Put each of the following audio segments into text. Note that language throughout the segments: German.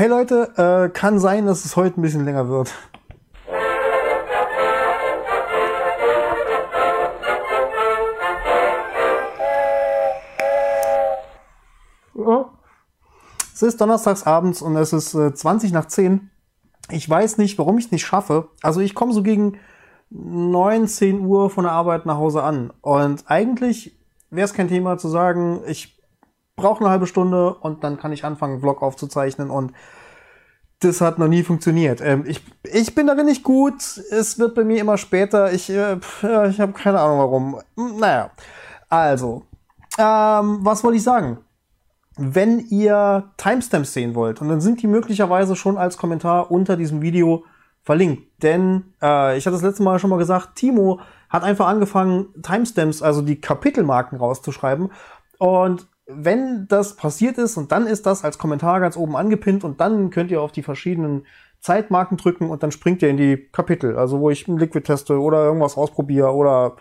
Hey Leute, äh, kann sein, dass es heute ein bisschen länger wird. Es ist donnerstags abends und es ist äh, 20 nach 10. Ich weiß nicht, warum ich es nicht schaffe. Also ich komme so gegen 19 Uhr von der Arbeit nach Hause an. Und eigentlich wäre es kein Thema zu sagen, ich brauche eine halbe Stunde und dann kann ich anfangen, einen Vlog aufzuzeichnen und das hat noch nie funktioniert. Ähm, ich, ich bin darin nicht gut. Es wird bei mir immer später. Ich, äh, ich habe keine Ahnung warum. Naja. Also, ähm, was wollte ich sagen? Wenn ihr Timestamps sehen wollt, und dann sind die möglicherweise schon als Kommentar unter diesem Video verlinkt. Denn äh, ich hatte das letzte Mal schon mal gesagt, Timo hat einfach angefangen, Timestamps, also die Kapitelmarken rauszuschreiben. Und wenn das passiert ist und dann ist das als Kommentar ganz oben angepinnt und dann könnt ihr auf die verschiedenen Zeitmarken drücken und dann springt ihr in die Kapitel, also wo ich ein Liquid teste oder irgendwas ausprobiere oder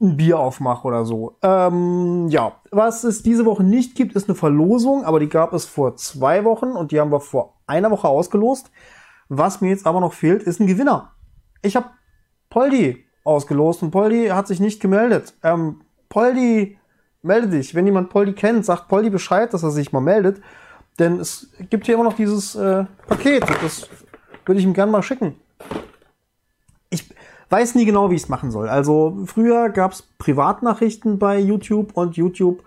ein Bier aufmache oder so. Ähm, ja, was es diese Woche nicht gibt, ist eine Verlosung, aber die gab es vor zwei Wochen und die haben wir vor einer Woche ausgelost. Was mir jetzt aber noch fehlt, ist ein Gewinner. Ich habe Poldi ausgelost und Poldi hat sich nicht gemeldet. Ähm, Poldi melde dich. Wenn jemand Poldi kennt, sagt Poldi Bescheid, dass er sich mal meldet. Denn es gibt hier immer noch dieses äh, Paket. Das würde ich ihm gerne mal schicken. Ich weiß nie genau, wie ich es machen soll. Also früher gab es Privatnachrichten bei YouTube und YouTube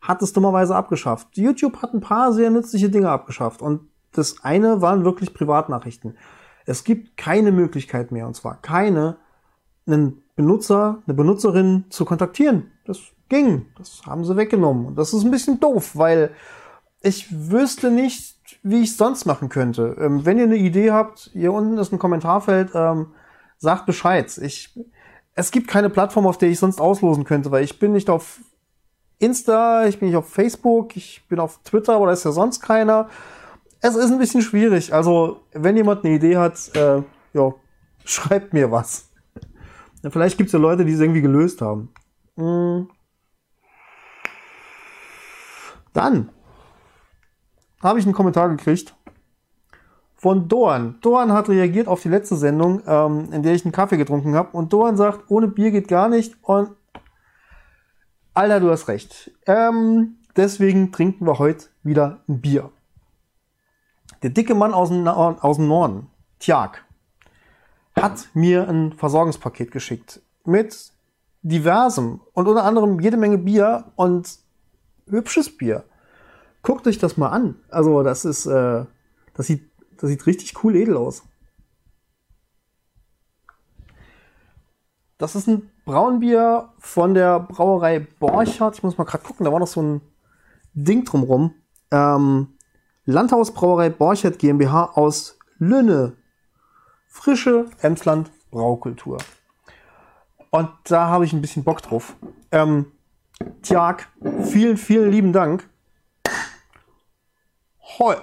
hat es dummerweise abgeschafft. YouTube hat ein paar sehr nützliche Dinge abgeschafft. Und das eine waren wirklich Privatnachrichten. Es gibt keine Möglichkeit mehr, und zwar keine, einen Benutzer, eine Benutzerin zu kontaktieren. Das ging. Das haben sie weggenommen. Und das ist ein bisschen doof, weil ich wüsste nicht, wie ich es sonst machen könnte. Ähm, wenn ihr eine Idee habt, hier unten ist ein Kommentarfeld, ähm, sagt Bescheid. Ich, es gibt keine Plattform, auf der ich sonst auslosen könnte, weil ich bin nicht auf Insta, ich bin nicht auf Facebook, ich bin auf Twitter, aber da ist ja sonst keiner. Es ist ein bisschen schwierig. Also, wenn jemand eine Idee hat, äh, ja, schreibt mir was. Vielleicht gibt es ja Leute, die es irgendwie gelöst haben. Hm. Dann habe ich einen Kommentar gekriegt von Dorn. Dorn hat reagiert auf die letzte Sendung, ähm, in der ich einen Kaffee getrunken habe. Und Dorn sagt, ohne Bier geht gar nicht. Und Alter, du hast recht. Ähm, deswegen trinken wir heute wieder ein Bier. Der dicke Mann aus dem, aus dem Norden, Tjag, hat mir ein Versorgungspaket geschickt mit diversem und unter anderem jede Menge Bier und hübsches Bier. Guckt euch das mal an. Also, das ist, äh, das sieht, das sieht richtig cool edel aus. Das ist ein Braunbier von der Brauerei Borchardt. Ich muss mal gerade gucken, da war noch so ein Ding drumrum. Ähm, Landhaus Brauerei Borchardt GmbH aus Lünne. Frische Emsland Braukultur. Und da habe ich ein bisschen Bock drauf. Ähm, Tjag, vielen, vielen lieben Dank. Hoi.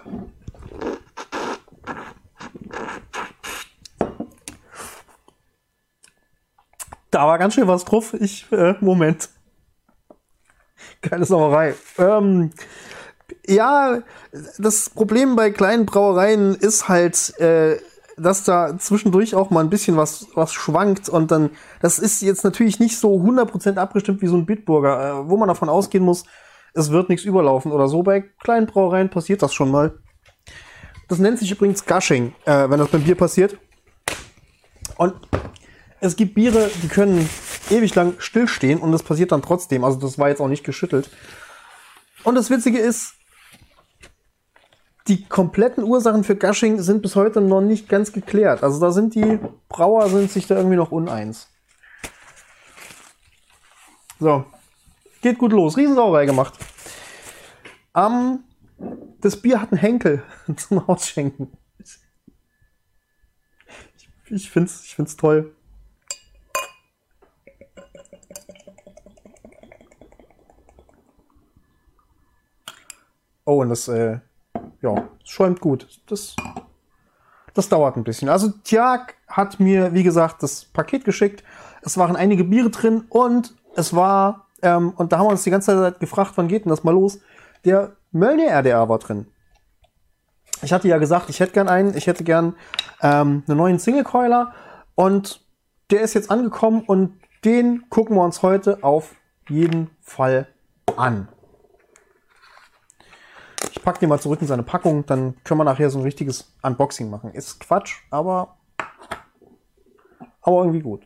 Da war ganz schön was drauf. Ich, äh, Moment. Keine Sauerei. Ähm, ja, das Problem bei kleinen Brauereien ist halt, äh, dass da zwischendurch auch mal ein bisschen was, was schwankt und dann, das ist jetzt natürlich nicht so 100% abgestimmt wie so ein Bitburger, äh, wo man davon ausgehen muss, es wird nichts überlaufen oder so. Bei kleinen Brauereien passiert das schon mal. Das nennt sich übrigens Gushing, äh, wenn das beim Bier passiert. Und es gibt Biere, die können ewig lang stillstehen und das passiert dann trotzdem. Also das war jetzt auch nicht geschüttelt. Und das Witzige ist, die kompletten Ursachen für Gushing sind bis heute noch nicht ganz geklärt. Also da sind die Brauer sind sich da irgendwie noch uneins. So, geht gut los. Riesensauerei gemacht. Ähm, das Bier hat einen Henkel zum Ausschenken. Ich, ich finde es ich find's toll. Oh, und das äh, ja, es schäumt gut. Das, das dauert ein bisschen. Also Tjag hat mir, wie gesagt, das Paket geschickt. Es waren einige Biere drin und es war, ähm, und da haben wir uns die ganze Zeit gefragt, wann geht denn das mal los? Der Möllner RDR war drin. ich hatte ja gesagt, ich hätte gern einen, ich hätte gern ähm, einen neuen Single Coiler und der ist jetzt angekommen und den gucken wir uns heute auf jeden Fall an. Ich packe den mal zurück in seine Packung, dann können wir nachher so ein richtiges Unboxing machen. Ist Quatsch, aber, aber irgendwie gut.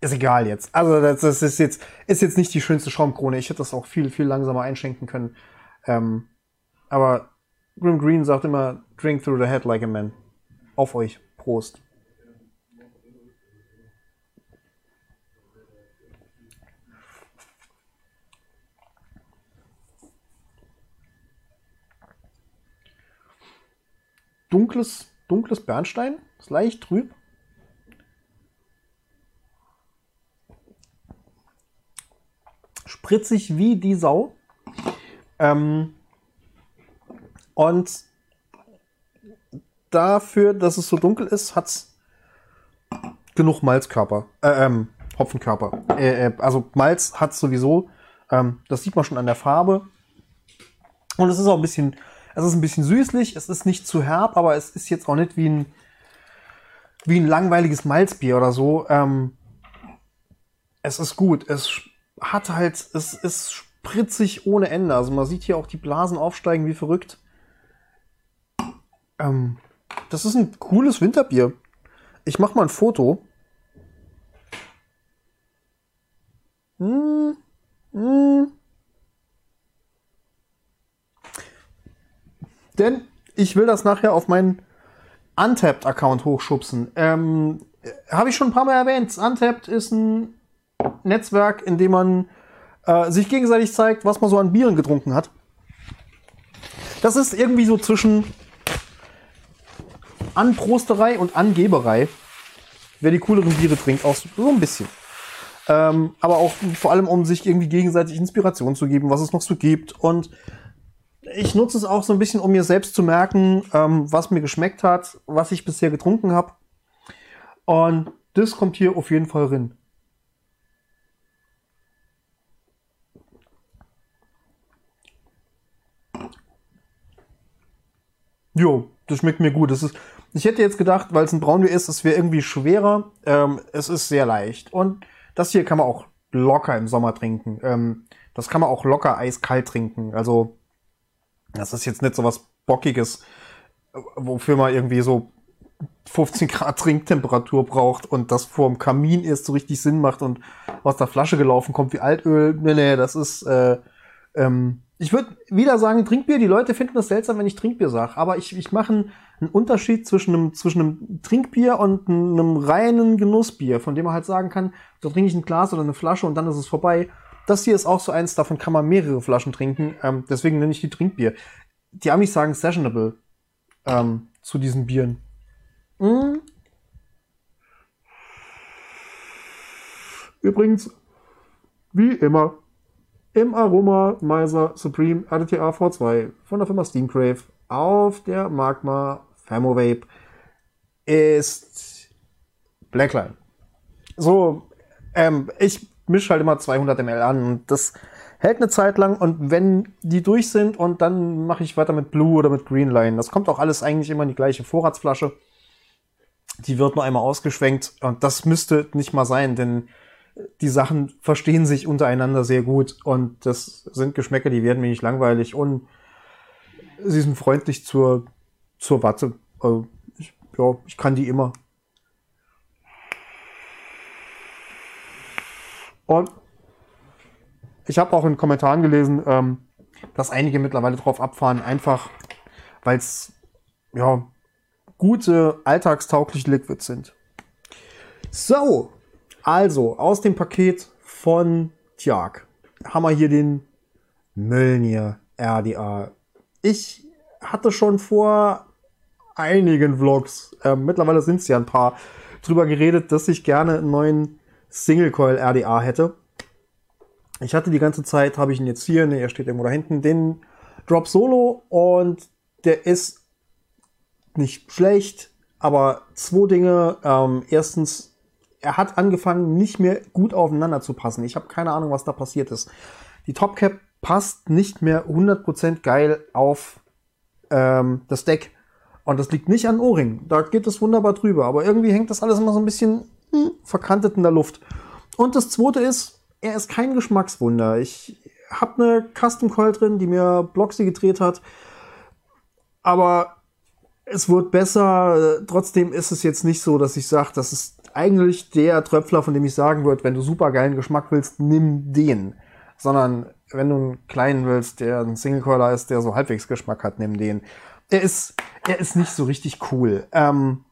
Ist egal jetzt. Also das, das, ist jetzt ist jetzt nicht die schönste Schaumkrone. Ich hätte das auch viel viel langsamer einschenken können. Ähm, aber Grim Green sagt immer, drink through the head like a man. Auf euch. Prost. Dunkles, dunkles Bernstein. Ist leicht trüb. spritzig wie die Sau. Ähm, und dafür, dass es so dunkel ist, hat es genug Malzkörper, äh, ähm, Hopfenkörper. Äh, äh, also Malz hat sowieso. Ähm, das sieht man schon an der Farbe. Und es ist auch ein bisschen, es ist ein bisschen süßlich. Es ist nicht zu herb, aber es ist jetzt auch nicht wie ein, wie ein langweiliges Malzbier oder so. Ähm, es ist gut. Es hat halt, es ist spritzig ohne Ende. Also man sieht hier auch die Blasen aufsteigen wie verrückt. Ähm, das ist ein cooles Winterbier. Ich mach mal ein Foto. Hm, hm. Denn ich will das nachher auf meinen Untapped-Account hochschubsen. Ähm, Habe ich schon ein paar Mal erwähnt. Untapped ist ein Netzwerk, in dem man äh, sich gegenseitig zeigt, was man so an Bieren getrunken hat. Das ist irgendwie so zwischen Anprosterei und Angeberei. Wer die cooleren Biere trinkt, auch so ein bisschen. Ähm, aber auch vor allem, um sich irgendwie gegenseitig Inspiration zu geben, was es noch so gibt. Und ich nutze es auch so ein bisschen, um mir selbst zu merken, ähm, was mir geschmeckt hat, was ich bisher getrunken habe. Und das kommt hier auf jeden Fall rein. Jo, das schmeckt mir gut. Das ist, ich hätte jetzt gedacht, weil es ein Braunbier ist, es wäre irgendwie schwerer. Ähm, es ist sehr leicht. Und das hier kann man auch locker im Sommer trinken. Ähm, das kann man auch locker eiskalt trinken. Also, das ist jetzt nicht so was Bockiges, wofür man irgendwie so 15 Grad Trinktemperatur braucht und das vorm Kamin erst so richtig Sinn macht und aus der Flasche gelaufen kommt wie Altöl. Nee, nee, das ist, äh, ähm, ich würde wieder sagen, Trinkbier, die Leute finden das seltsam, wenn ich Trinkbier sage, aber ich, ich mache einen, Unterschied zwischen einem, zwischen einem Trinkbier und einem reinen Genussbier, von dem man halt sagen kann, da trinke ich ein Glas oder eine Flasche und dann ist es vorbei. Das hier ist auch so eins, davon kann man mehrere Flaschen trinken, ähm, deswegen nenne ich die Trinkbier. Die Amis sagen Sessionable ähm, zu diesen Bieren. Mm. Übrigens, wie immer, im Aroma Miser Supreme RTTA V2 von der Firma Steamcrave auf der Magma Thermovape ist Blackline. So, ähm, ich mische halt immer 200 ml an und das hält eine Zeit lang und wenn die durch sind und dann mache ich weiter mit Blue oder mit Greenline. Das kommt auch alles eigentlich immer in die gleiche Vorratsflasche. Die wird nur einmal ausgeschwenkt und das müsste nicht mal sein, denn die Sachen verstehen sich untereinander sehr gut und das sind Geschmäcker, die werden mir nicht langweilig und sie sind freundlich zur, zur Watte. Also ich, ja, ich kann die immer. Und ich habe auch in Kommentaren gelesen, ähm, dass einige mittlerweile drauf abfahren, einfach weil es ja gute alltagstaugliche Liquids sind. So, also, aus dem Paket von Tjag haben wir hier den Mölnir RDA. Ich hatte schon vor einigen Vlogs, äh, mittlerweile sind es ja ein paar, drüber geredet, dass ich gerne einen neuen Single Coil RDA hätte. Ich hatte die ganze Zeit, habe ich ihn jetzt hier, ne, er steht irgendwo da hinten, den Drop Solo und der ist nicht schlecht, aber zwei Dinge. Ähm, erstens er hat angefangen, nicht mehr gut aufeinander zu passen. Ich habe keine Ahnung, was da passiert ist. Die Topcap passt nicht mehr 100% geil auf ähm, das Deck. Und das liegt nicht an O-Ring. Da geht es wunderbar drüber. Aber irgendwie hängt das alles immer so ein bisschen verkantet in der Luft. Und das zweite ist, er ist kein Geschmackswunder. Ich habe eine Custom Coil drin, die mir Bloxy gedreht hat. Aber es wird besser. Trotzdem ist es jetzt nicht so, dass ich sage, das ist eigentlich der Tröpfler, von dem ich sagen würde, wenn du super geilen Geschmack willst, nimm den. Sondern wenn du einen kleinen willst, der ein Single Coiler ist, der so halbwegs Geschmack hat, nimm den. Er ist, er ist nicht so richtig cool. Ähm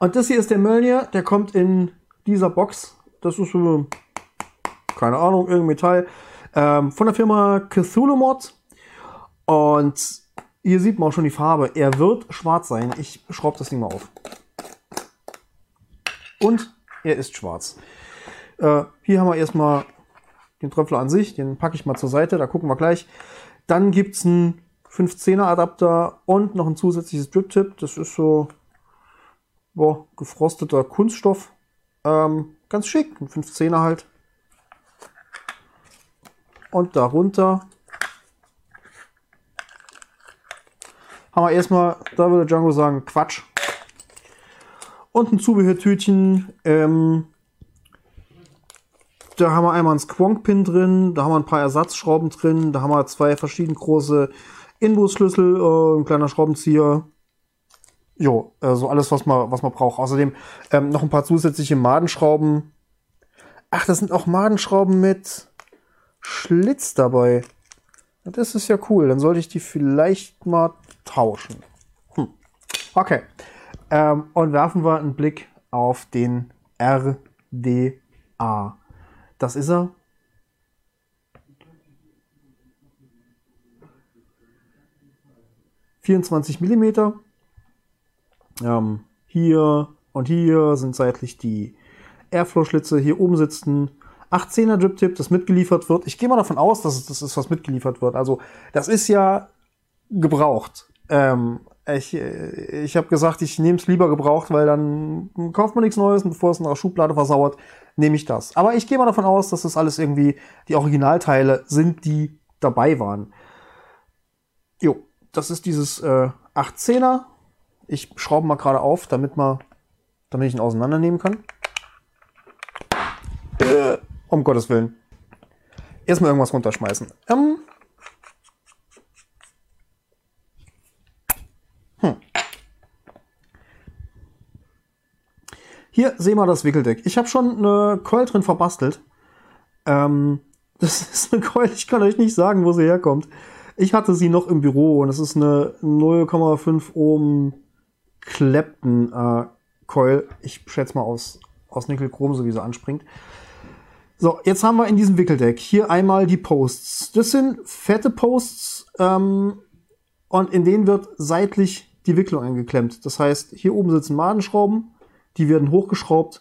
und das hier ist der Mölnir, der kommt in dieser Box. Das ist so, keine Ahnung, irgendein Metall. Ähm, von der Firma Cthulhu Mod. Und hier sieht man auch schon die Farbe. Er wird schwarz sein. Ich schraube das Ding mal auf. Und er ist schwarz. Äh, hier haben wir erstmal den Tröpfler an sich. Den packe ich mal zur Seite. Da gucken wir gleich. Dann gibt es einen 510er Adapter und noch ein zusätzliches Drip-Tip. Das ist so boah, gefrosteter Kunststoff. Ähm, ganz schick. Ein 510er halt. Und darunter haben wir erstmal, da würde Django sagen, Quatsch. Und ein Zubehörtütchen. Ähm, da haben wir einmal einen Squonk-Pin drin, da haben wir ein paar Ersatzschrauben drin, da haben wir zwei verschieden große Inbusschlüssel, äh, ein kleiner Schraubenzieher. Jo, also alles, was man, was man braucht. Außerdem ähm, noch ein paar zusätzliche Madenschrauben. Ach, das sind auch Madenschrauben mit Schlitz dabei. Das ist ja cool. Dann sollte ich die vielleicht mal tauschen. Hm. Okay. Ähm, und werfen wir einen Blick auf den RDA. Das ist er. Vierundzwanzig Millimeter. Ähm, hier und hier sind seitlich die Airflow-Schlitze. Hier oben sitzen 18er Drip-Tip, das mitgeliefert wird. Ich gehe mal davon aus, dass es das ist, was mitgeliefert wird. Also das ist ja gebraucht. Ähm, ich ich habe gesagt, ich nehme es lieber gebraucht, weil dann kauft man nichts Neues und bevor es in der Schublade versauert, nehme ich das. Aber ich gehe mal davon aus, dass das alles irgendwie die Originalteile sind, die dabei waren. Jo, das ist dieses äh, 18er. Ich schraube mal gerade auf, damit, man, damit ich ihn auseinandernehmen kann. Äh, um Gottes Willen. Erstmal irgendwas runterschmeißen. Ähm, Hier sehen wir das Wickeldeck. Ich habe schon eine Coil drin verbastelt. Ähm, das ist eine Coil, ich kann euch nicht sagen, wo sie herkommt. Ich hatte sie noch im Büro und es ist eine 0,5 Ohm Clapton äh, Coil. Ich schätze mal aus, aus Nickel-Chrom, so wie sie anspringt. So, jetzt haben wir in diesem Wickeldeck hier einmal die Posts. Das sind fette Posts ähm, und in denen wird seitlich die Wicklung eingeklemmt. Das heißt, hier oben sitzen Madenschrauben die werden hochgeschraubt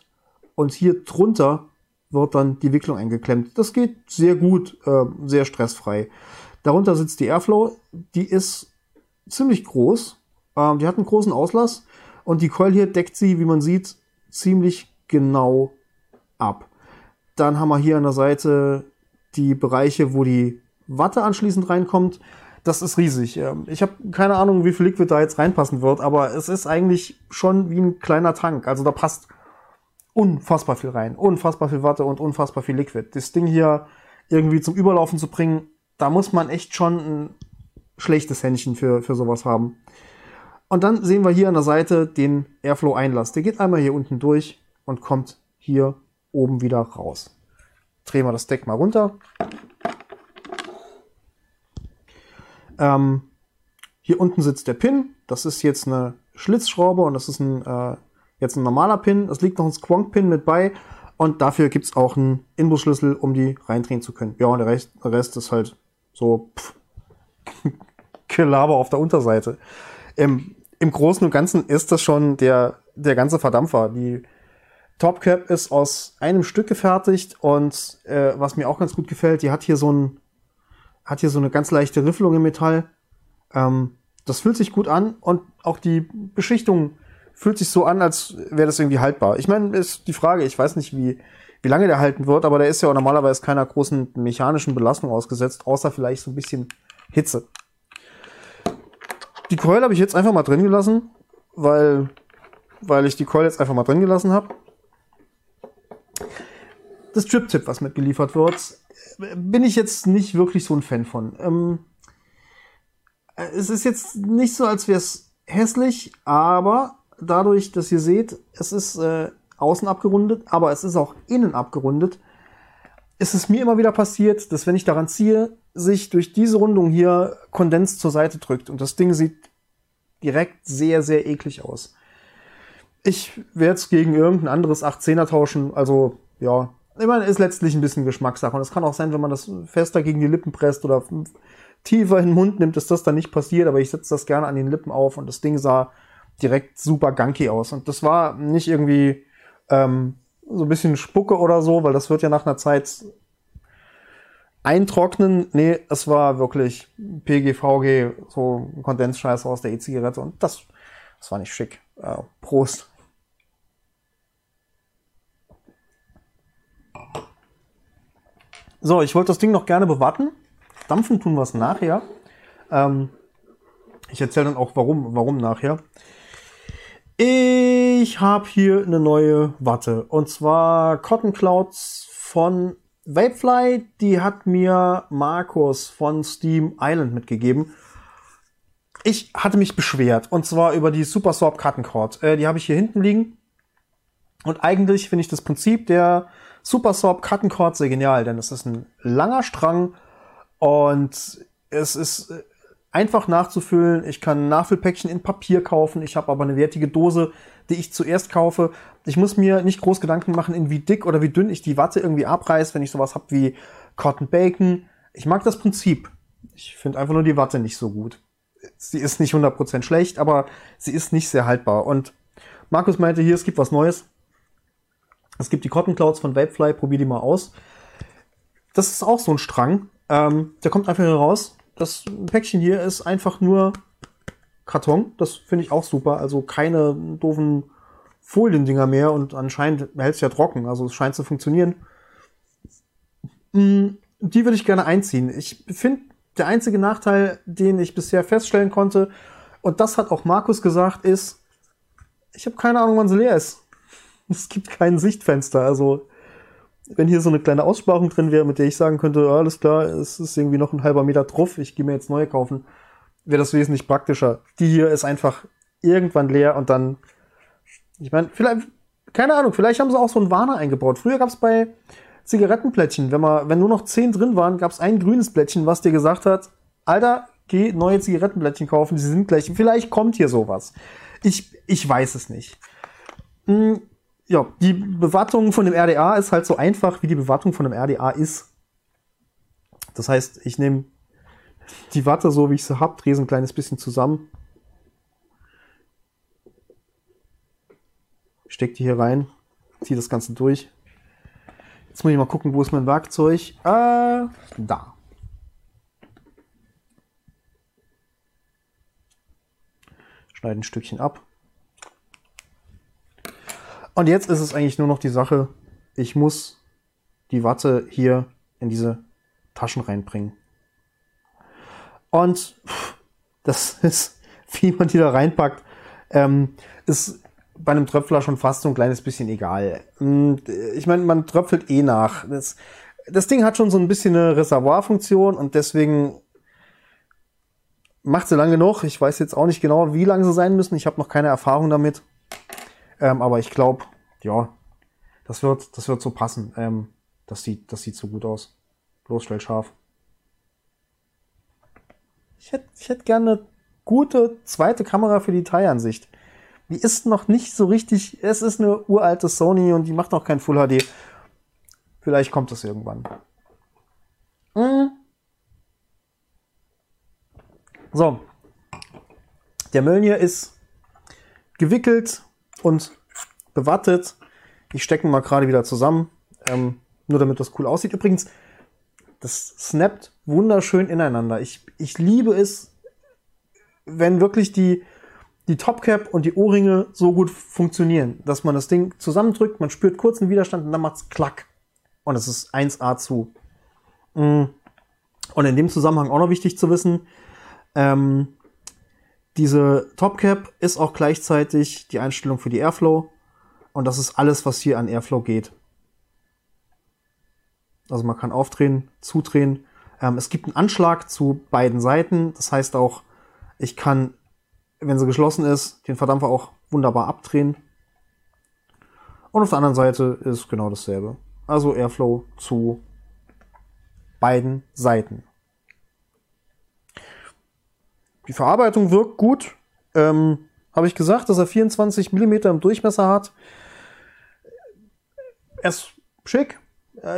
und hier drunter wird dann die Wicklung eingeklemmt. Das geht sehr gut, äh, sehr stressfrei. Darunter sitzt die Airflow, die ist ziemlich groß, ähm, die hat einen großen Auslass und die Coil hier deckt sie, wie man sieht, ziemlich genau ab. Dann haben wir hier an der Seite die Bereiche, wo die Watte anschließend reinkommt das ist riesig. Ich habe keine Ahnung, wie viel Liquid da jetzt reinpassen wird, aber es ist eigentlich schon wie ein kleiner Tank. Also da passt unfassbar viel rein. Unfassbar viel Watte und unfassbar viel Liquid. Das Ding hier irgendwie zum Überlaufen zu bringen, da muss man echt schon ein schlechtes Händchen für, für sowas haben. Und dann sehen wir hier an der Seite den Airflow-Einlass. Der geht einmal hier unten durch und kommt hier oben wieder raus. Drehen wir das Deck mal runter. Ähm, hier unten sitzt der Pin. Das ist jetzt eine Schlitzschraube und das ist ein, äh, jetzt ein normaler Pin. Es liegt noch ein Squonk-Pin mit bei. Und dafür gibt es auch einen Inbusschlüssel, um die reindrehen zu können. Ja, und der Rest, der Rest ist halt so Gelaber auf der Unterseite. Im, Im Großen und Ganzen ist das schon der, der ganze Verdampfer. Die Topcap ist aus einem Stück gefertigt und äh, was mir auch ganz gut gefällt, die hat hier so ein hat hier so eine ganz leichte Riffelung im Metall. Ähm, das fühlt sich gut an und auch die Beschichtung fühlt sich so an, als wäre das irgendwie haltbar. Ich meine, ist die Frage, ich weiß nicht, wie, wie lange der halten wird, aber der ist ja auch normalerweise keiner großen mechanischen Belastung ausgesetzt, außer vielleicht so ein bisschen Hitze. Die Coil habe ich jetzt einfach mal drin gelassen, weil, weil ich die Coil jetzt einfach mal drin gelassen habe. Das Trip-Tip, was mitgeliefert wird, bin ich jetzt nicht wirklich so ein Fan von. Ähm, es ist jetzt nicht so, als wäre es hässlich, aber dadurch, dass ihr seht, es ist äh, außen abgerundet, aber es ist auch innen abgerundet, ist es mir immer wieder passiert, dass wenn ich daran ziehe, sich durch diese Rundung hier Kondens zur Seite drückt. Und das Ding sieht direkt sehr, sehr eklig aus. Ich werde es gegen irgendein anderes 810er tauschen, also ja, ich meine, ist letztlich ein bisschen Geschmackssache. Und es kann auch sein, wenn man das fester gegen die Lippen presst oder tiefer in den Mund nimmt, dass das dann nicht passiert, aber ich setze das gerne an den Lippen auf und das Ding sah direkt super gunky aus. Und das war nicht irgendwie ähm, so ein bisschen Spucke oder so, weil das wird ja nach einer Zeit eintrocknen. Nee, es war wirklich PGVG, so ein Kondensscheiß aus der E-Zigarette und das, das war nicht schick. Äh, Prost. So, ich wollte das Ding noch gerne bewatten. Dampfen tun wir es nachher. Ähm, ich erzähle dann auch, warum, warum nachher. Ich habe hier eine neue Watte. Und zwar Cotton Clouds von Vapefly. Die hat mir Markus von Steam Island mitgegeben. Ich hatte mich beschwert. Und zwar über die Super Swap Cotton Cord. Äh, die habe ich hier hinten liegen. Und eigentlich finde ich das Prinzip der Super Swap Cotton Cord sehr genial, denn es ist ein langer Strang und es ist äh, einfach nachzufüllen. Ich kann Nachfüllpäckchen in Papier kaufen. Ich habe aber eine wertige Dose, die ich zuerst kaufe. Ich muss mir nicht groß Gedanken machen, in wie dick oder wie dünn ich die Watte irgendwie abreiß, wenn ich sowas habe wie Cotton Bacon. Ich mag das Prinzip. Ich finde einfach nur die Watte nicht so gut. Sie ist nicht 100% schlecht, aber sie ist nicht sehr haltbar. Und Markus meinte hier, es gibt was Neues. Es gibt die Cotton Clouds von Vapefly, probier die mal aus. Das ist auch so ein Strang. Ähm, der kommt einfach hier raus das Päckchen hier ist einfach nur Karton. Das finde ich auch super. Also keine doofen Foliendinger mehr und anscheinend hält es ja trocken. Also es scheint zu funktionieren. Mm, die würde ich gerne einziehen. Ich finde, der einzige Nachteil, den ich bisher feststellen konnte, und das hat auch Markus gesagt, ist, ich habe keine Ahnung, wann sie leer ist. Es gibt kein Sichtfenster. Also wenn hier so eine kleine Aussparung drin wäre, mit der ich sagen könnte, alles klar, es ist irgendwie noch ein halber Meter drauf, ich gehe mir jetzt neue kaufen, wäre das wesentlich praktischer. Die hier ist einfach irgendwann leer und dann, ich meine, vielleicht, keine Ahnung, vielleicht haben sie auch so einen Warner eingebaut. Früher gab es bei Zigarettenplättchen, wenn man, wenn nur noch zehn drin waren, gab es ein grünes Plättchen, was dir gesagt hat, Alter, geh neue Zigarettenplättchen kaufen, die sind gleich. Vielleicht kommt hier sowas. Ich, ich weiß es nicht. Hm, ja, die Bewartung von dem RDA ist halt so einfach, wie die Bewartung von einem RDA ist. Das heißt, ich nehme die Watte so, wie ich sie habe, drehe sie ein kleines bisschen zusammen. Steck die hier rein, ziehe das Ganze durch. Jetzt muss ich mal gucken, wo ist mein Werkzeug? Äh, da. Schneide ein Stückchen ab. Und jetzt ist es eigentlich nur noch die Sache, ich muss die Watte hier in diese Taschen reinbringen. Und das ist, wie man die da reinpackt, ähm, ist bei einem Tröpfler schon fast so ein kleines bisschen egal. Hm, ich meine, man tröpfelt eh nach. Das, das Ding hat schon so ein bisschen eine Reservoirfunktion und deswegen macht sie lang genug. Ich weiß jetzt auch nicht genau, wie lang sie sein müssen. Ich habe noch keine Erfahrung damit. Ähm, aber ich glaube, ja, das wird, das wird so passen. Ähm, das sieht, das sieht so gut aus. Bloßstell scharf. Ich hätte, ich hätte gerne eine gute zweite Kamera für die Detailansicht. Die ist noch nicht so richtig. Es ist eine uralte Sony und die macht noch kein Full HD. Vielleicht kommt es irgendwann. Hm. So. Der Mölnir ist gewickelt und bewattet. Ich stecke mal gerade wieder zusammen, ähm, nur damit das cool aussieht. Übrigens, das snappt wunderschön ineinander. Ich, ich liebe es, wenn wirklich die, die Topcap und die Ohrringe so gut funktionieren, dass man das Ding zusammendrückt, man spürt kurzen Widerstand und dann macht's klack. Und es ist 1A zu. Mm. Und in dem Zusammenhang auch noch wichtig zu wissen, ähm, diese Topcap ist auch gleichzeitig die Einstellung für die Airflow. Und das ist alles, was hier an Airflow geht. Also man kann aufdrehen, zudrehen. Ähm, es gibt einen Anschlag zu beiden Seiten. Das heißt auch, ich kann, wenn sie geschlossen ist, den Verdampfer auch wunderbar abdrehen. Und auf der anderen Seite ist genau dasselbe. Also Airflow zu beiden Seiten. Die Verarbeitung wirkt gut. Ähm, Habe ich gesagt, dass er 24 mm im Durchmesser hat. Er ist schick.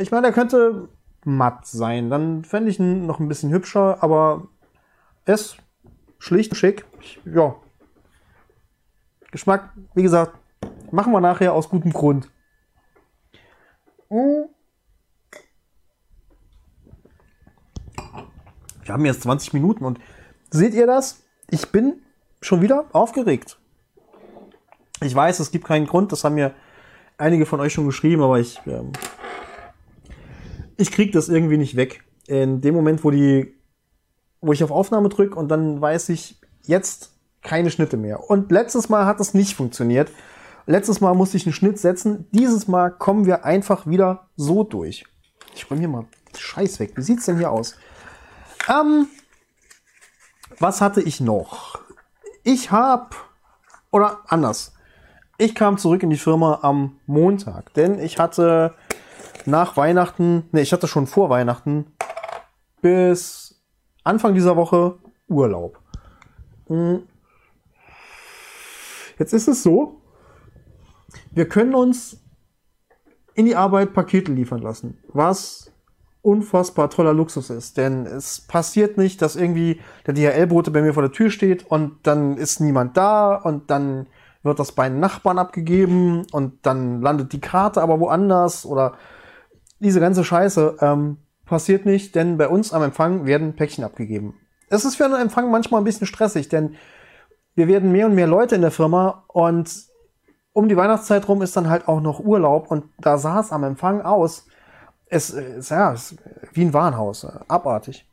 Ich meine, er könnte matt sein. Dann fände ich ihn noch ein bisschen hübscher, aber er ist schlicht und schick. Ich, ja. Geschmack, wie gesagt, machen wir nachher aus gutem Grund. Wir haben jetzt 20 Minuten und seht ihr das? Ich bin schon wieder aufgeregt. Ich weiß, es gibt keinen Grund, das haben mir einige von euch schon geschrieben, aber ich, ähm, ich krieg das irgendwie nicht weg. In dem Moment, wo die, wo ich auf Aufnahme drücke und dann weiß ich jetzt keine Schnitte mehr. Und letztes Mal hat das nicht funktioniert. Letztes Mal musste ich einen Schnitt setzen. Dieses Mal kommen wir einfach wieder so durch. Ich räume hier mal Scheiß weg. Wie sieht's denn hier aus? Ähm, was hatte ich noch? Ich habe oder anders. Ich kam zurück in die Firma am Montag, denn ich hatte nach Weihnachten, ne, ich hatte schon vor Weihnachten bis Anfang dieser Woche Urlaub. Hm. Jetzt ist es so, wir können uns in die Arbeit Pakete liefern lassen, was unfassbar toller Luxus ist. Denn es passiert nicht, dass irgendwie der DHL-Bote bei mir vor der Tür steht und dann ist niemand da und dann wird das bei einem Nachbarn abgegeben und dann landet die Karte aber woanders oder diese ganze Scheiße ähm, passiert nicht, denn bei uns am Empfang werden Päckchen abgegeben. Es ist für einen Empfang manchmal ein bisschen stressig, denn wir werden mehr und mehr Leute in der Firma und um die Weihnachtszeit rum ist dann halt auch noch Urlaub und da sah es am Empfang aus. Es ist ja es ist wie ein Warenhaus, äh, abartig.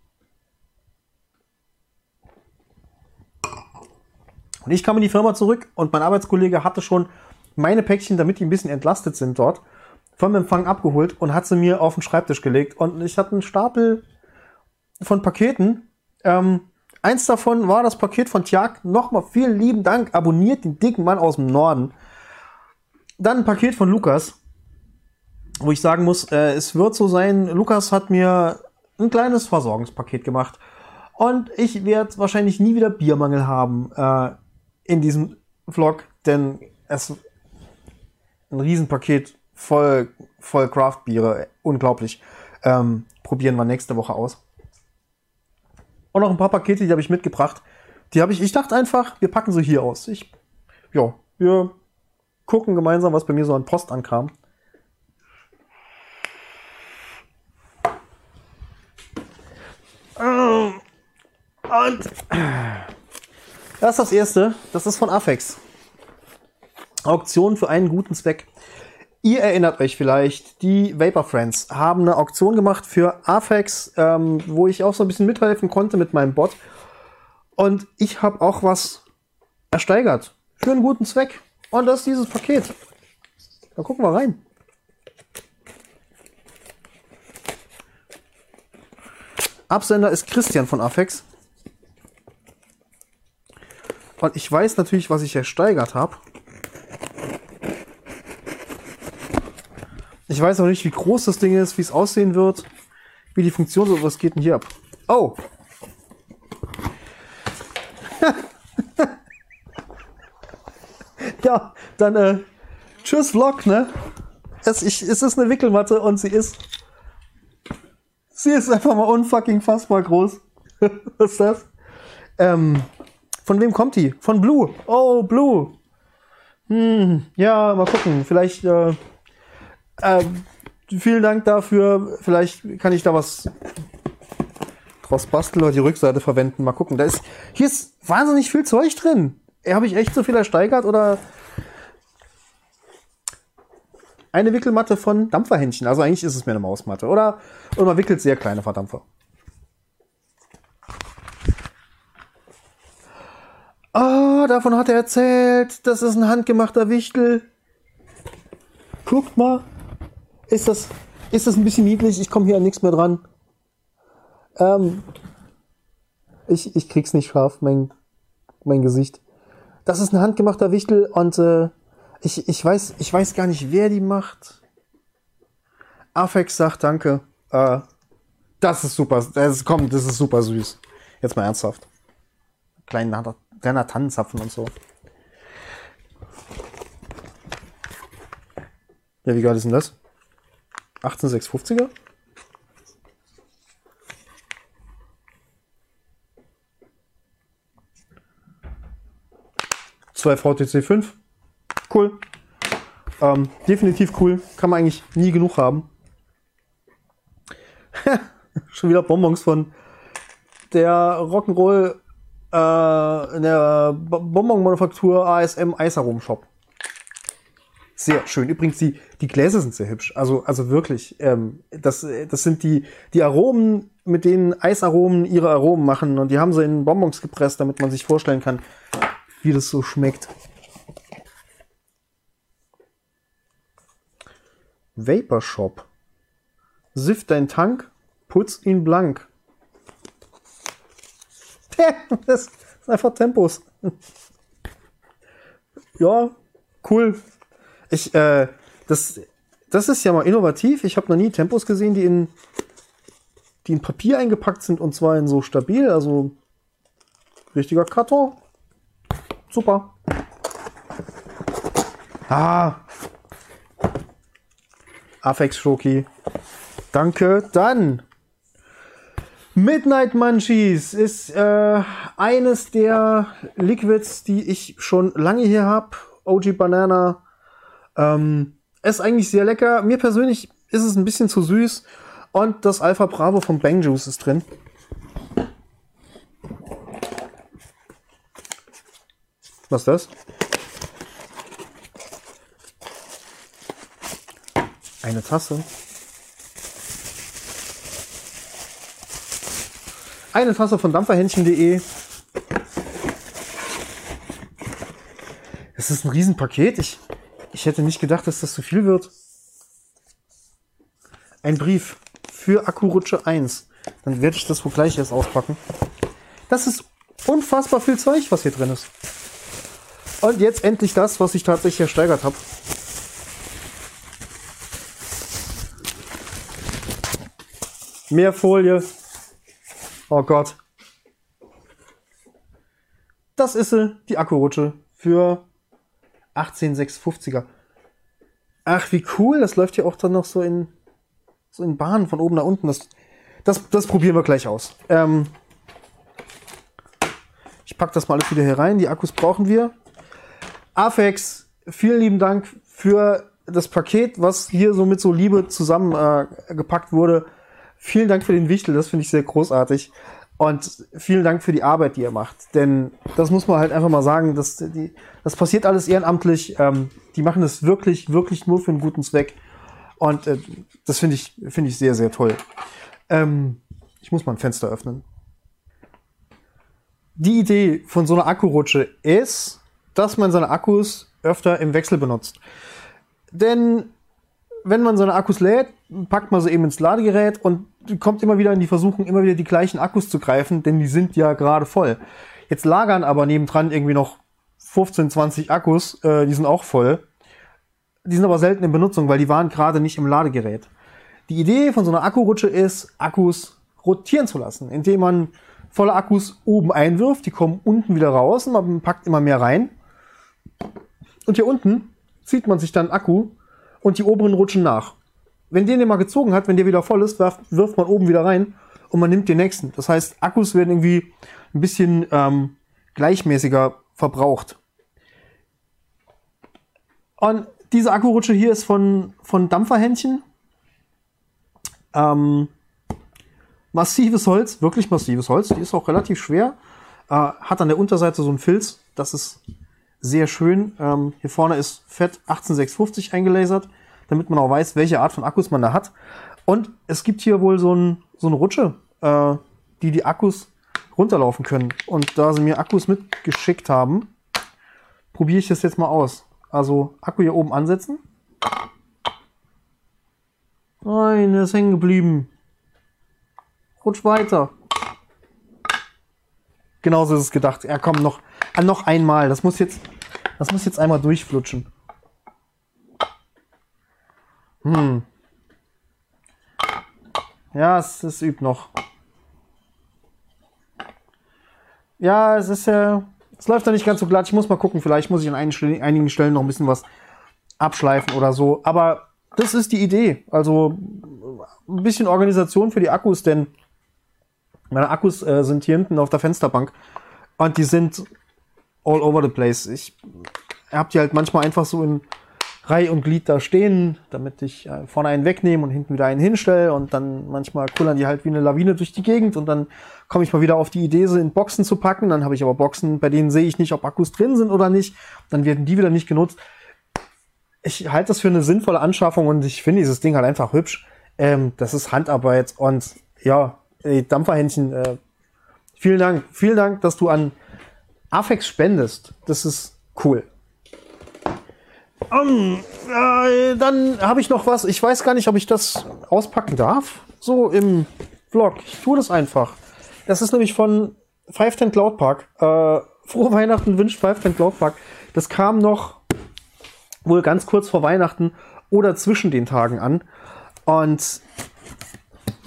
Und ich kam in die Firma zurück und mein Arbeitskollege hatte schon meine Päckchen, damit die ein bisschen entlastet sind dort, vom Empfang abgeholt und hat sie mir auf den Schreibtisch gelegt. Und ich hatte einen Stapel von Paketen. Ähm, eins davon war das Paket von Tjag. Nochmal vielen lieben Dank. Abonniert den dicken Mann aus dem Norden. Dann ein Paket von Lukas, wo ich sagen muss, äh, es wird so sein, Lukas hat mir ein kleines Versorgungspaket gemacht. Und ich werde wahrscheinlich nie wieder Biermangel haben äh, in diesem Vlog, denn es ein Riesenpaket voll, voll Craft-Biere. Unglaublich. Ähm, probieren wir nächste Woche aus. Und noch ein paar Pakete, die habe ich mitgebracht. Die habe ich, ich dachte einfach, wir packen sie hier aus. Ich, ja, wir gucken gemeinsam, was bei mir so an Post ankam. Und das ist das erste. Das ist von Afex. Auktion für einen guten Zweck. Ihr erinnert euch vielleicht, die Vapor Friends haben eine Auktion gemacht für Afex, ähm, wo ich auch so ein bisschen mithelfen konnte mit meinem Bot. Und ich habe auch was ersteigert für einen guten Zweck. Und das ist dieses Paket. Da gucken wir rein. Absender ist Christian von Afex. Und ich weiß natürlich, was ich ersteigert habe. Ich weiß auch nicht, wie groß das Ding ist, wie es aussehen wird, wie die Funktion so, was geht denn hier ab? Oh! ja, dann äh, tschüss Vlog, ne? Es, ich, es ist eine Wickelmatte und sie ist sie ist einfach mal unfucking fassbar groß. was ist das? Ähm, von wem kommt die? Von Blue. Oh, Blue. Hm, ja, mal gucken. Vielleicht, äh, äh, vielen Dank dafür. Vielleicht kann ich da was draus basteln oder die Rückseite verwenden. Mal gucken. Da ist, hier ist wahnsinnig viel Zeug drin. habe ich echt so viel ersteigert oder eine Wickelmatte von Dampferhändchen. Also eigentlich ist es mir eine Mausmatte. Oder, oder man wickelt sehr kleine Verdampfer. Ah, davon hat er erzählt. Das ist ein handgemachter Wichtel. Guckt mal. Ist das, ist das ein bisschen niedlich? Ich komme hier an nichts mehr dran. Ähm, ich, ich krieg's nicht scharf, mein, mein Gesicht. Das ist ein handgemachter Wichtel und äh, ich, ich, weiß, ich weiß gar nicht, wer die macht. Afex sagt danke. Äh, das ist super. Das, komm, das ist super süß. Jetzt mal ernsthaft. Kleiner, kleiner Tannenzapfen und so. Ja, wie geil ist denn das? 18650er? Zwei VTC 5. Cool. Ähm, definitiv cool. Kann man eigentlich nie genug haben. Schon wieder Bonbons von der Rock'n'Roll äh, in der Bonbon-Manufaktur ASM Eisarom Shop. Sehr schön. Übrigens, die, die Gläser sind sehr hübsch. Also, also wirklich. Ähm, das, das sind die, die Aromen, mit denen Eisaromen ihre Aromen machen. Und die haben sie in Bonbons gepresst, damit man sich vorstellen kann, wie das so schmeckt. Vapor Shop. Sift dein Tank, putz ihn blank. das ist einfach Tempos. ja, cool. Ich, äh, das, das ist ja mal innovativ. Ich habe noch nie Tempos gesehen, die in, die in Papier eingepackt sind und zwar in so stabil, also richtiger Karton. Super. Ah. Afex Schoki. Danke. Dann. Midnight Munchies ist äh, eines der Liquids, die ich schon lange hier habe. OG Banana ähm, ist eigentlich sehr lecker. Mir persönlich ist es ein bisschen zu süß. Und das Alpha Bravo von Bang Juice ist drin. Was ist das? Eine Tasse. Eine Tasse von dampferhändchen.de. Das ist ein Riesenpaket. Ich ich hätte nicht gedacht, dass das zu viel wird. Ein Brief für Akkurutsche 1. Dann werde ich das wohl gleich erst auspacken. Das ist unfassbar viel Zeug, was hier drin ist. Und jetzt endlich das, was ich tatsächlich ersteigert habe. Mehr Folie. Oh Gott. Das ist sie, die Akkurutsche für 18650er. Ach, wie cool, das läuft ja auch dann noch so in, so in Bahnen von oben nach unten. Das, das, das probieren wir gleich aus. Ähm, ich packe das mal alles wieder hier rein. Die Akkus brauchen wir. Afex, vielen lieben Dank für das Paket, was hier so mit so Liebe zusammengepackt äh, wurde. Vielen Dank für den Wichtel, das finde ich sehr großartig. Und vielen Dank für die Arbeit, die ihr macht. Denn das muss man halt einfach mal sagen, dass die, das passiert alles ehrenamtlich. Ähm, die machen es wirklich, wirklich nur für einen guten Zweck. Und äh, das finde ich, finde ich sehr, sehr toll. Ähm, ich muss mal ein Fenster öffnen. Die Idee von so einer Akkurutsche ist, dass man seine Akkus öfter im Wechsel benutzt. Denn wenn man seine Akkus lädt, packt man sie eben ins Ladegerät und kommt immer wieder in die Versuchung, immer wieder die gleichen Akkus zu greifen, denn die sind ja gerade voll. Jetzt lagern aber nebendran irgendwie noch 15, 20 Akkus, äh, die sind auch voll. Die sind aber selten in Benutzung, weil die waren gerade nicht im Ladegerät. Die Idee von so einer Akkurutsche ist, Akkus rotieren zu lassen, indem man volle Akkus oben einwirft, die kommen unten wieder raus und man packt immer mehr rein. Und hier unten zieht man sich dann Akku und die oberen rutschen nach. Wenn den den mal gezogen hat, wenn der wieder voll ist, wirft, wirft man oben wieder rein und man nimmt den nächsten. Das heißt, Akkus werden irgendwie ein bisschen ähm, gleichmäßiger verbraucht. Und diese Akkurutsche hier ist von, von Dampferhändchen. Ähm, massives Holz, wirklich massives Holz. Die ist auch relativ schwer. Äh, hat an der Unterseite so einen Filz. Das ist sehr schön. Ähm, hier vorne ist fett 18650 eingelasert, damit man auch weiß, welche Art von Akkus man da hat. Und es gibt hier wohl so, ein, so eine Rutsche, äh, die die Akkus runterlaufen können. Und da sie mir Akkus mitgeschickt haben, probiere ich das jetzt mal aus. Also Akku hier oben ansetzen. Nein, der ist hängen geblieben. Rutsch weiter. Genauso ist es gedacht. Ja, komm, noch, ah, noch einmal. Das muss jetzt, das muss jetzt einmal durchflutschen. Hm. Ja, es, es übt noch. Ja, es ist ja, es läuft ja nicht ganz so glatt. Ich muss mal gucken. Vielleicht muss ich an einigen Stellen noch ein bisschen was abschleifen oder so. Aber das ist die Idee. Also ein bisschen Organisation für die Akkus, denn meine Akkus äh, sind hier hinten auf der Fensterbank und die sind all over the place. Ich hab die halt manchmal einfach so in Reihe und Glied da stehen, damit ich äh, vorne einen wegnehme und hinten wieder einen hinstelle und dann manchmal kullern die halt wie eine Lawine durch die Gegend und dann komme ich mal wieder auf die Idee, sie in Boxen zu packen. Dann habe ich aber Boxen, bei denen sehe ich nicht, ob Akkus drin sind oder nicht. Dann werden die wieder nicht genutzt. Ich halte das für eine sinnvolle Anschaffung und ich finde dieses Ding halt einfach hübsch. Ähm, das ist Handarbeit und ja, Dampferhändchen, äh, vielen Dank, vielen Dank, dass du an Afex spendest. Das ist cool. Um, äh, dann habe ich noch was. Ich weiß gar nicht, ob ich das auspacken darf. So im Vlog. Ich tue das einfach. Das ist nämlich von 510 Cloud Park. Äh, frohe Weihnachten wünscht 510 Cloud Park. Das kam noch wohl ganz kurz vor Weihnachten oder zwischen den Tagen an. Und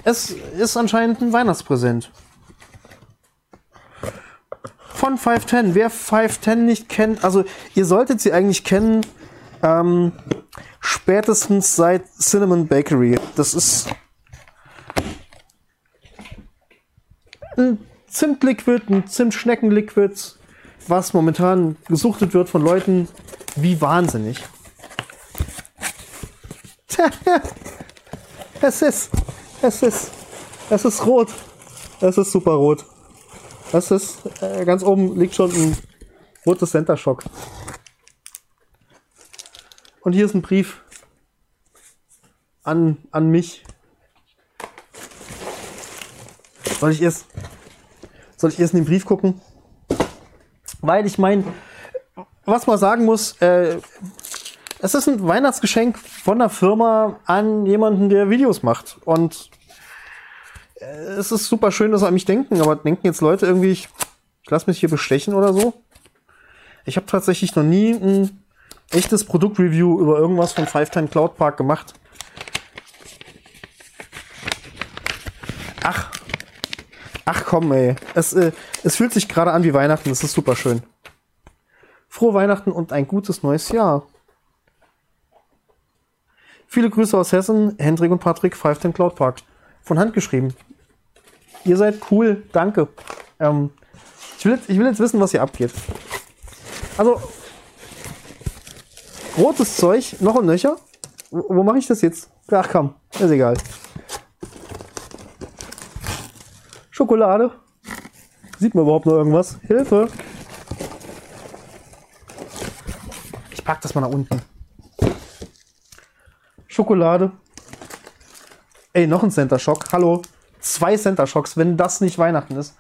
es ist anscheinend ein Weihnachtspräsent. Von 510. Wer 510 nicht kennt, also ihr solltet sie eigentlich kennen, ähm, spätestens seit Cinnamon Bakery. Das ist ein Zimtliquid, ein Zimtschneckenliquid, was momentan gesuchtet wird von Leuten wie wahnsinnig. es ist, es ist, es ist rot. Es ist super rot. Das ist, äh, ganz oben liegt schon ein rotes Center Shock. Und hier ist ein Brief an, an mich. Soll ich erst, soll ich erst in den Brief gucken? Weil ich meine, was man sagen muss, äh, es ist ein Weihnachtsgeschenk von der Firma an jemanden, der Videos macht. Und es ist super schön, dass sie an mich denken, aber denken jetzt Leute irgendwie, ich, ich lasse mich hier bestechen oder so? Ich habe tatsächlich noch nie ein echtes Produktreview über irgendwas von Five Time Cloud Park gemacht. Ach. Ach komm, ey. Es, äh, es fühlt sich gerade an wie Weihnachten. Das ist super schön. Frohe Weihnachten und ein gutes neues Jahr. Viele Grüße aus Hessen, Hendrik und Patrick, Five Ten Cloud Park. Von Hand geschrieben. Ihr seid cool, danke. Ähm, ich, will jetzt, ich will jetzt wissen, was hier abgeht. Also, rotes Zeug, noch ein nöcher. Wo, wo mache ich das jetzt? Ach komm, ist egal. Schokolade. Sieht man überhaupt noch irgendwas? Hilfe! Ich pack das mal nach unten. Schokolade. Ey, noch ein Center Shock. Hallo. Zwei Center Shocks, wenn das nicht Weihnachten ist.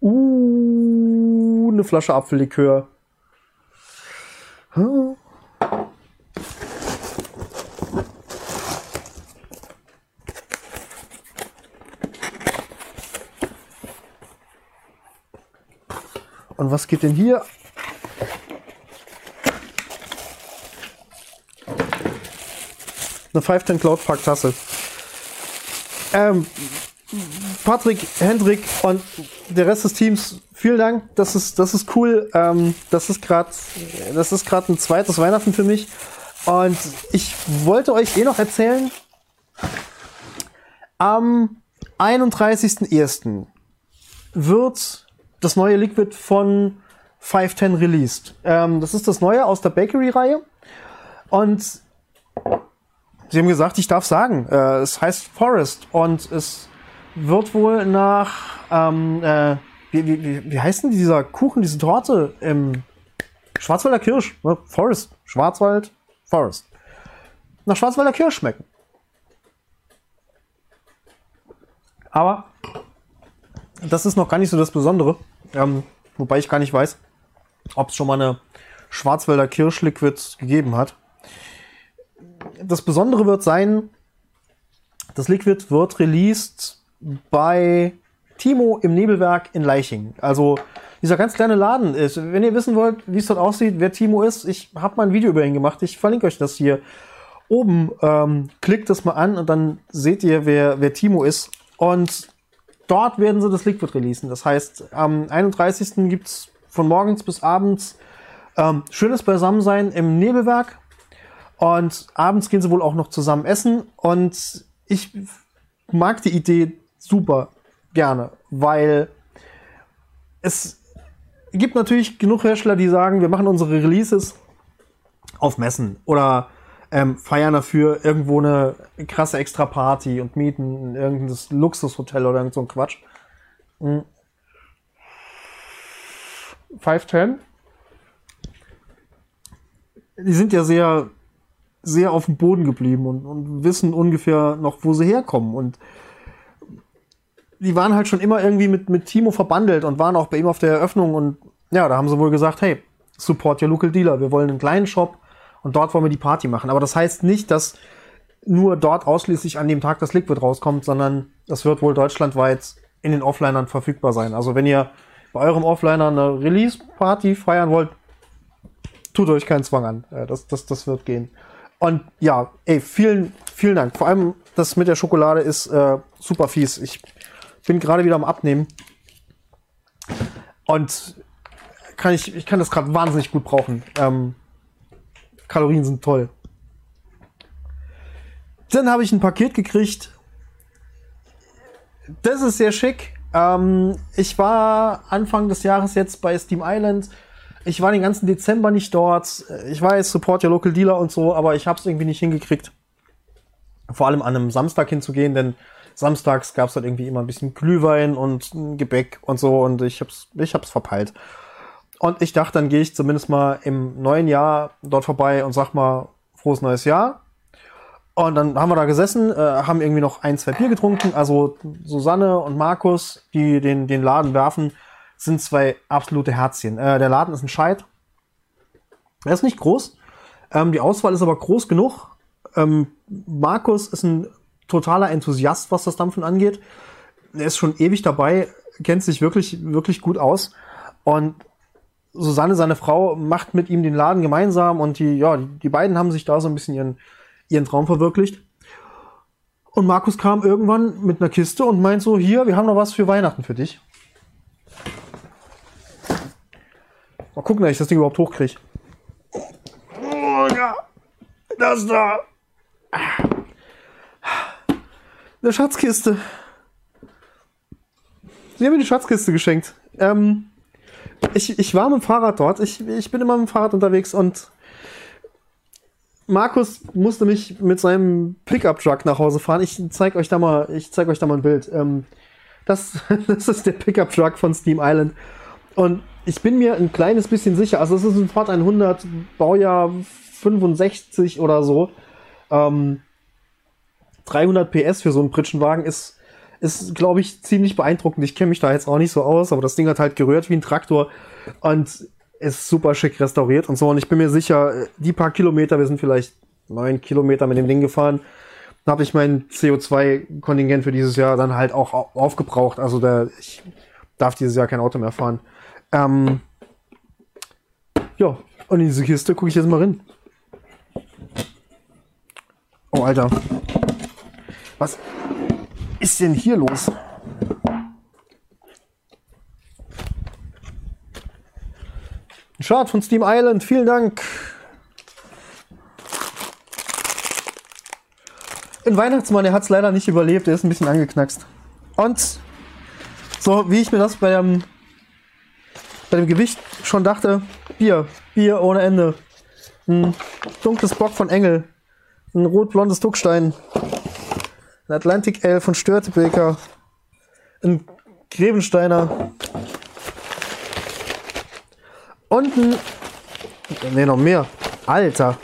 Uh, eine Flasche Apfellikör. Und was geht denn hier? Eine 510 Cloud Park Tasse. Ähm, Patrick, Hendrik und der Rest des Teams, vielen Dank. Das ist, das ist cool. Ähm, das ist gerade, das ist gerade ein zweites Weihnachten für mich. Und ich wollte euch eh noch erzählen. Am 31.01. wird das neue Liquid von 510 released. Ähm, das ist das neue aus der Bakery-Reihe. Und sie haben gesagt, ich darf sagen, äh, es heißt Forest und es wird wohl nach, ähm, äh, wie, wie, wie, heißt denn dieser Kuchen, diese Torte im Schwarzwälder Kirsch, ne? Forest, Schwarzwald, Forest. Nach Schwarzwälder Kirsch schmecken. Aber das ist noch gar nicht so das Besondere. Ähm, wobei ich gar nicht weiß, ob es schon mal eine Schwarzwälder Kirschliquid gegeben hat. Das Besondere wird sein, das Liquid wird released bei Timo im Nebelwerk in Leiching. Also dieser ganz kleine Laden ist. Wenn ihr wissen wollt, wie es dort aussieht, wer Timo ist, ich habe mal ein Video über ihn gemacht. Ich verlinke euch das hier oben. Ähm, klickt das mal an und dann seht ihr, wer, wer Timo ist. Und dort werden sie das Liquid releasen. Das heißt, am 31. gibt's von morgens bis abends ähm, schönes Beisammensein im Nebelwerk. Und abends gehen sie wohl auch noch zusammen essen. Und ich mag die Idee super gerne, weil es gibt natürlich genug Hersteller, die sagen, wir machen unsere Releases auf Messen oder ähm, feiern dafür irgendwo eine krasse extra Party und mieten irgendein Luxushotel oder irgend so ein Quatsch. Mhm. 510. Die sind ja sehr, sehr auf dem Boden geblieben und, und wissen ungefähr noch, wo sie herkommen. Und die waren halt schon immer irgendwie mit, mit Timo verbandelt und waren auch bei ihm auf der Eröffnung und ja, da haben sie wohl gesagt, hey, support your local dealer. Wir wollen einen kleinen Shop und dort wollen wir die Party machen. Aber das heißt nicht, dass nur dort ausschließlich an dem Tag das Liquid rauskommt, sondern das wird wohl deutschlandweit in den Offlinern verfügbar sein. Also wenn ihr bei eurem Offliner eine Release-Party feiern wollt, tut euch keinen Zwang an. Das, das, das wird gehen. Und ja, ey, vielen, vielen Dank. Vor allem das mit der Schokolade ist äh, super fies. Ich bin gerade wieder am Abnehmen. Und kann ich, ich kann das gerade wahnsinnig gut brauchen. Ähm, Kalorien sind toll. Dann habe ich ein Paket gekriegt. Das ist sehr schick. Ähm, ich war Anfang des Jahres jetzt bei Steam Island. Ich war den ganzen Dezember nicht dort. Ich weiß, support your local dealer und so, aber ich habe es irgendwie nicht hingekriegt. Vor allem an einem Samstag hinzugehen, denn samstags gab es halt irgendwie immer ein bisschen Glühwein und Gebäck und so und ich hab's, ich hab's verpeilt. Und ich dachte, dann gehe ich zumindest mal im neuen Jahr dort vorbei und sag mal frohes neues Jahr. Und dann haben wir da gesessen, äh, haben irgendwie noch ein, zwei Bier getrunken. Also Susanne und Markus, die den, den Laden werfen, sind zwei absolute Herzchen. Äh, der Laden ist ein Scheit. Er ist nicht groß. Ähm, die Auswahl ist aber groß genug. Ähm, Markus ist ein totaler Enthusiast, was das Dampfen angeht. Er ist schon ewig dabei, kennt sich wirklich, wirklich gut aus. Und Susanne, seine Frau, macht mit ihm den Laden gemeinsam und die, ja, die beiden haben sich da so ein bisschen ihren, ihren Traum verwirklicht. Und Markus kam irgendwann mit einer Kiste und meint so, hier, wir haben noch was für Weihnachten für dich. Mal gucken, ob ich das Ding überhaupt hochkriege. Oh, ja. Das da. Eine Schatzkiste. Sie haben mir die Schatzkiste geschenkt. Ähm, ich, ich war mit dem Fahrrad dort. Ich, ich bin immer mit dem Fahrrad unterwegs und Markus musste mich mit seinem Pickup-Truck nach Hause fahren. Ich zeig euch da mal, ich zeig euch da mal ein Bild. Ähm, das, das ist der Pickup-Truck von Steam Island. Und ich bin mir ein kleines bisschen sicher, also es ist ein Ford 100, Baujahr 65 oder so. Ähm, 300 PS für so einen Pritschenwagen ist, ist glaube ich, ziemlich beeindruckend. Ich kenne mich da jetzt auch nicht so aus, aber das Ding hat halt gerührt wie ein Traktor und ist super schick restauriert und so. Und ich bin mir sicher, die paar Kilometer, wir sind vielleicht neun Kilometer mit dem Ding gefahren, habe ich mein CO2-Kontingent für dieses Jahr dann halt auch aufgebraucht. Also der, ich darf dieses Jahr kein Auto mehr fahren. Ähm, ja, und in diese Kiste gucke ich jetzt mal rein. Oh, Alter. Was ist denn hier los? Chart von Steam Island, vielen Dank. Ein Weihnachtsmann, der hat es leider nicht überlebt, er ist ein bisschen angeknackst. Und so wie ich mir das bei dem, bei dem Gewicht schon dachte, Bier, Bier ohne Ende. Ein dunkles Bock von Engel. Ein rot-blondes Duckstein. Ein Atlantic Ale von Störtebeker. ein Grevensteiner und ein, nee, noch mehr. Alter.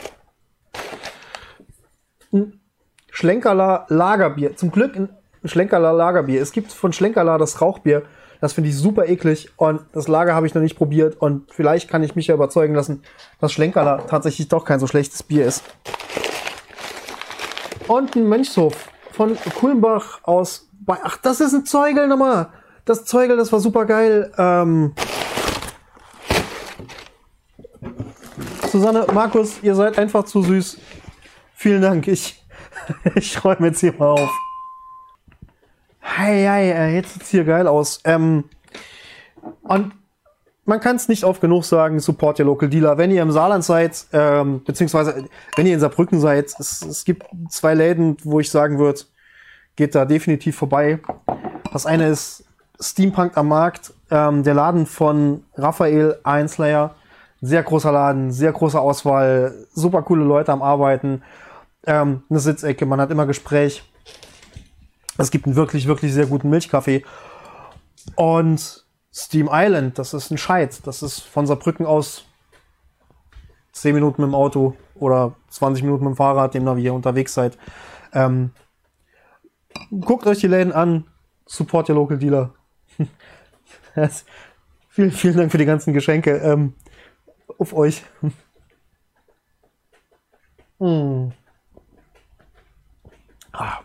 Ein Schlenkerler Lagerbier. Zum Glück ein Schlenkerler Lagerbier. Es gibt von Schlenkerler das Rauchbier. Das finde ich super eklig und das Lager habe ich noch nicht probiert und vielleicht kann ich mich ja überzeugen lassen, dass Schlenkerler tatsächlich doch kein so schlechtes Bier ist. Und ein Mönchshof von Kulmbach aus. Ach, das ist ein Zeugel nochmal. Das Zeugel, das war super geil. Ähm Susanne, Markus, ihr seid einfach zu süß. Vielen Dank. Ich, ich räume jetzt hier mal auf. Hey, hey, jetzt sieht's hier geil aus. Ähm, und man kann es nicht oft genug sagen, support your local dealer. Wenn ihr im Saarland seid, ähm, beziehungsweise wenn ihr in Saarbrücken seid, es, es gibt zwei Läden, wo ich sagen würde, geht da definitiv vorbei. Das eine ist Steampunk am Markt, ähm, der Laden von Raphael Einslayer. Sehr großer Laden, sehr große Auswahl, super coole Leute am Arbeiten, ähm, eine Sitzecke, man hat immer Gespräch. Es gibt einen wirklich, wirklich sehr guten Milchkaffee. Und Steam Island, das ist ein Scheit. Das ist von Saarbrücken aus 10 Minuten mit dem Auto oder 20 Minuten mit dem Fahrrad, demnach wie ihr unterwegs seid. Ähm, guckt euch die Läden an, support your local dealer. vielen, vielen Dank für die ganzen Geschenke. Ähm, auf euch. mm. ah.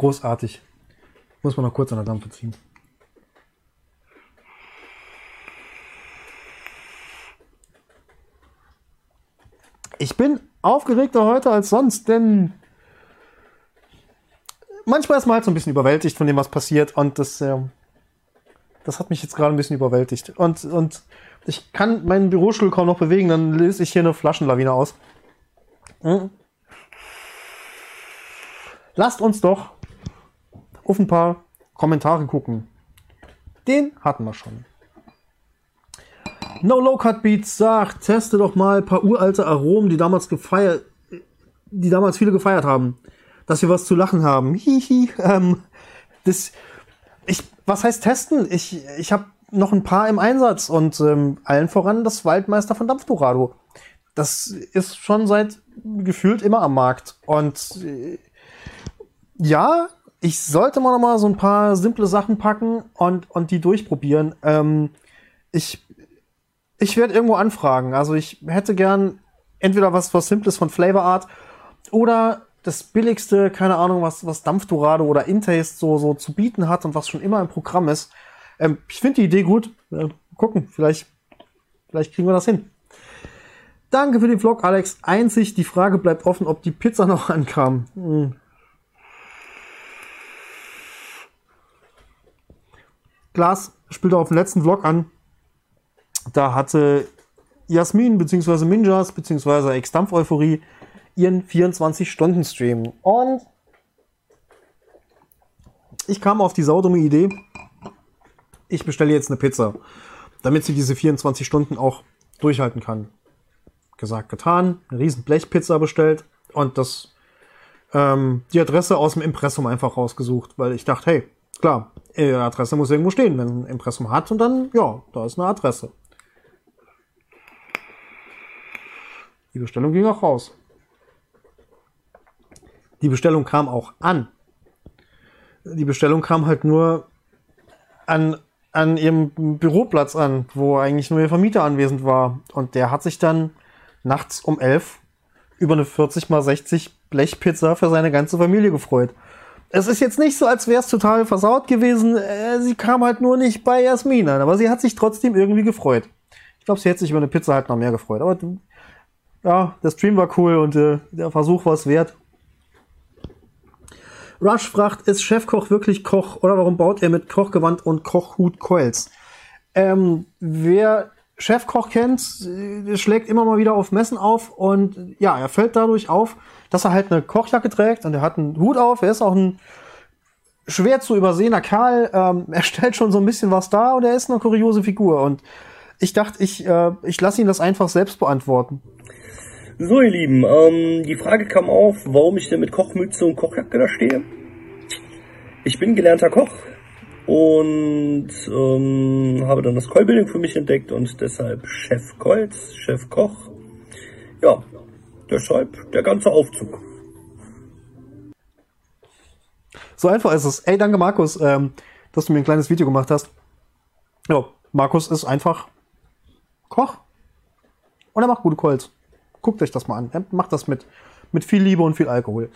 Großartig. Muss man noch kurz an der Dampfe ziehen. Ich bin aufgeregter heute als sonst, denn manchmal ist man halt so ein bisschen überwältigt von dem, was passiert und das, äh, das hat mich jetzt gerade ein bisschen überwältigt. Und, und ich kann meinen Bürostuhl kaum noch bewegen, dann löse ich hier eine Flaschenlawine aus. Hm. Lasst uns doch auf ein paar Kommentare gucken. Den hatten wir schon. No Low Cut Beats sagt, teste doch mal ein paar uralte Aromen, die damals gefeiert, die damals viele gefeiert haben, dass wir was zu lachen haben. Hihi. Ähm, das, ich, was heißt testen? Ich, ich habe noch ein paar im Einsatz und ähm, allen voran das Waldmeister von Dampfdorado. Das ist schon seit gefühlt immer am Markt und äh, ja, ich sollte mal noch mal so ein paar simple Sachen packen und, und die durchprobieren. Ähm, ich ich werde irgendwo anfragen. Also ich hätte gern entweder was, was Simples von Flavor Art oder das billigste, keine Ahnung, was, was Dampfdorado oder Intaste so, so zu bieten hat und was schon immer im Programm ist. Ähm, ich finde die Idee gut. Äh, gucken, vielleicht, vielleicht kriegen wir das hin. Danke für den Vlog, Alex. Einzig die Frage bleibt offen, ob die Pizza noch ankam. Hm. Glas spielt auf dem letzten Vlog an. Da hatte Jasmin bzw. Minjas bzw. Ex-Dampf Euphorie ihren 24-Stunden-Stream. Und ich kam auf die saudumme Idee, ich bestelle jetzt eine Pizza, damit sie diese 24 Stunden auch durchhalten kann. Gesagt, getan, eine riesen Blechpizza bestellt und das ähm, die Adresse aus dem Impressum einfach rausgesucht, weil ich dachte, hey, klar, Adresse muss irgendwo stehen, wenn ein Impressum hat und dann, ja, da ist eine Adresse. Die Bestellung ging auch raus. Die Bestellung kam auch an. Die Bestellung kam halt nur an, an ihrem Büroplatz an, wo eigentlich nur ihr Vermieter anwesend war. Und der hat sich dann nachts um elf über eine 40 mal 60 Blechpizza für seine ganze Familie gefreut. Es ist jetzt nicht so, als wäre es total versaut gewesen. Äh, sie kam halt nur nicht bei Jasmin an, aber sie hat sich trotzdem irgendwie gefreut. Ich glaube, sie hätte sich über eine Pizza halt noch mehr gefreut. Aber ja, der Stream war cool und äh, der Versuch war es wert. Rush fragt, ist Chefkoch wirklich Koch oder warum baut er mit Kochgewand und Kochhut Coils? Ähm, wer Chefkoch kennt, äh, schlägt immer mal wieder auf Messen auf und ja, er fällt dadurch auf, dass er halt eine Kochjacke trägt und er hat einen Hut auf. Er ist auch ein schwer zu übersehener Kerl. Ähm, er stellt schon so ein bisschen was dar und er ist eine kuriose Figur. Und ich dachte, ich, äh, ich lasse ihn das einfach selbst beantworten. So, ihr Lieben, ähm, die Frage kam auf, warum ich denn mit Kochmütze und Kochjacke da stehe. Ich bin gelernter Koch und ähm, habe dann das Callbuilding für mich entdeckt und deshalb Chef Kolz, Chef Koch. Ja, deshalb der ganze Aufzug. So einfach ist es. Ey, danke Markus, ähm, dass du mir ein kleines Video gemacht hast. Ja, Markus ist einfach Koch. Und er macht gute Calls. Guckt euch das mal an. Er macht das mit, mit viel Liebe und viel Alkohol.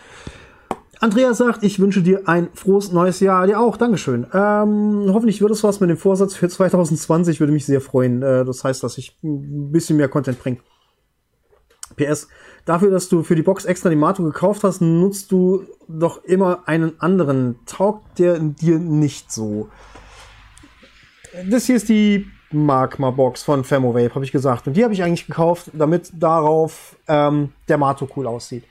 Andreas sagt, ich wünsche dir ein frohes neues Jahr. Dir auch, Dankeschön. Ähm, hoffentlich wird es was mit dem Vorsatz für 2020. Würde mich sehr freuen. Äh, das heißt, dass ich ein bisschen mehr Content bringe. PS, dafür, dass du für die Box extra die Mato gekauft hast, nutzt du doch immer einen anderen. Taugt der dir nicht so? Das hier ist die Magma-Box von Thermovape, habe ich gesagt. Und die habe ich eigentlich gekauft, damit darauf ähm, der Mato cool aussieht.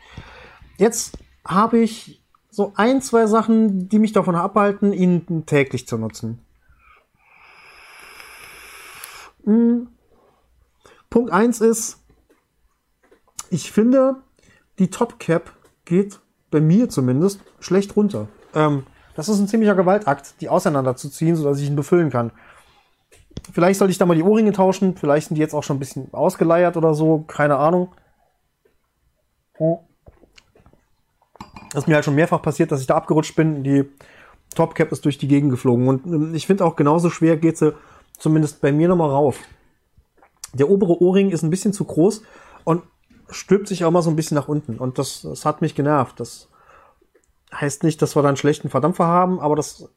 Jetzt habe ich so ein, zwei Sachen, die mich davon abhalten, ihn täglich zu nutzen. Hm. Punkt eins ist, ich finde, die Top Cap geht bei mir zumindest schlecht runter. Ähm, das ist ein ziemlicher Gewaltakt, die auseinanderzuziehen, sodass ich ihn befüllen kann. Vielleicht sollte ich da mal die Ohrringe tauschen. Vielleicht sind die jetzt auch schon ein bisschen ausgeleiert oder so. Keine Ahnung. Das ist mir halt schon mehrfach passiert, dass ich da abgerutscht bin. Die Topcap ist durch die Gegend geflogen. Und ähm, ich finde auch genauso schwer geht sie zumindest bei mir nochmal rauf. Der obere Ohrring ist ein bisschen zu groß und stülpt sich auch mal so ein bisschen nach unten. Und das, das hat mich genervt. Das heißt nicht, dass wir da einen schlechten Verdampfer haben, aber das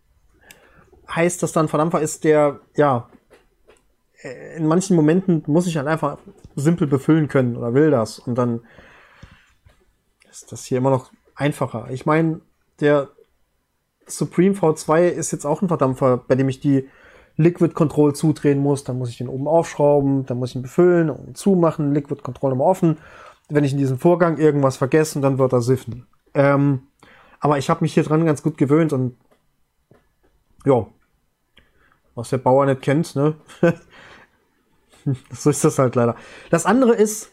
heißt, dass da ein Verdampfer ist, der, ja, in manchen Momenten muss ich halt einfach simpel befüllen können oder will das. Und dann ist das hier immer noch einfacher. Ich meine, der Supreme V2 ist jetzt auch ein Verdampfer, bei dem ich die Liquid Control zudrehen muss. Dann muss ich den oben aufschrauben, dann muss ich ihn befüllen und zumachen, Liquid Control immer offen. Wenn ich in diesem Vorgang irgendwas vergesse, dann wird er siffen. Ähm, aber ich habe mich hier dran ganz gut gewöhnt und ja, was der Bauer nicht kennt, ne? so ist das halt leider. Das andere ist,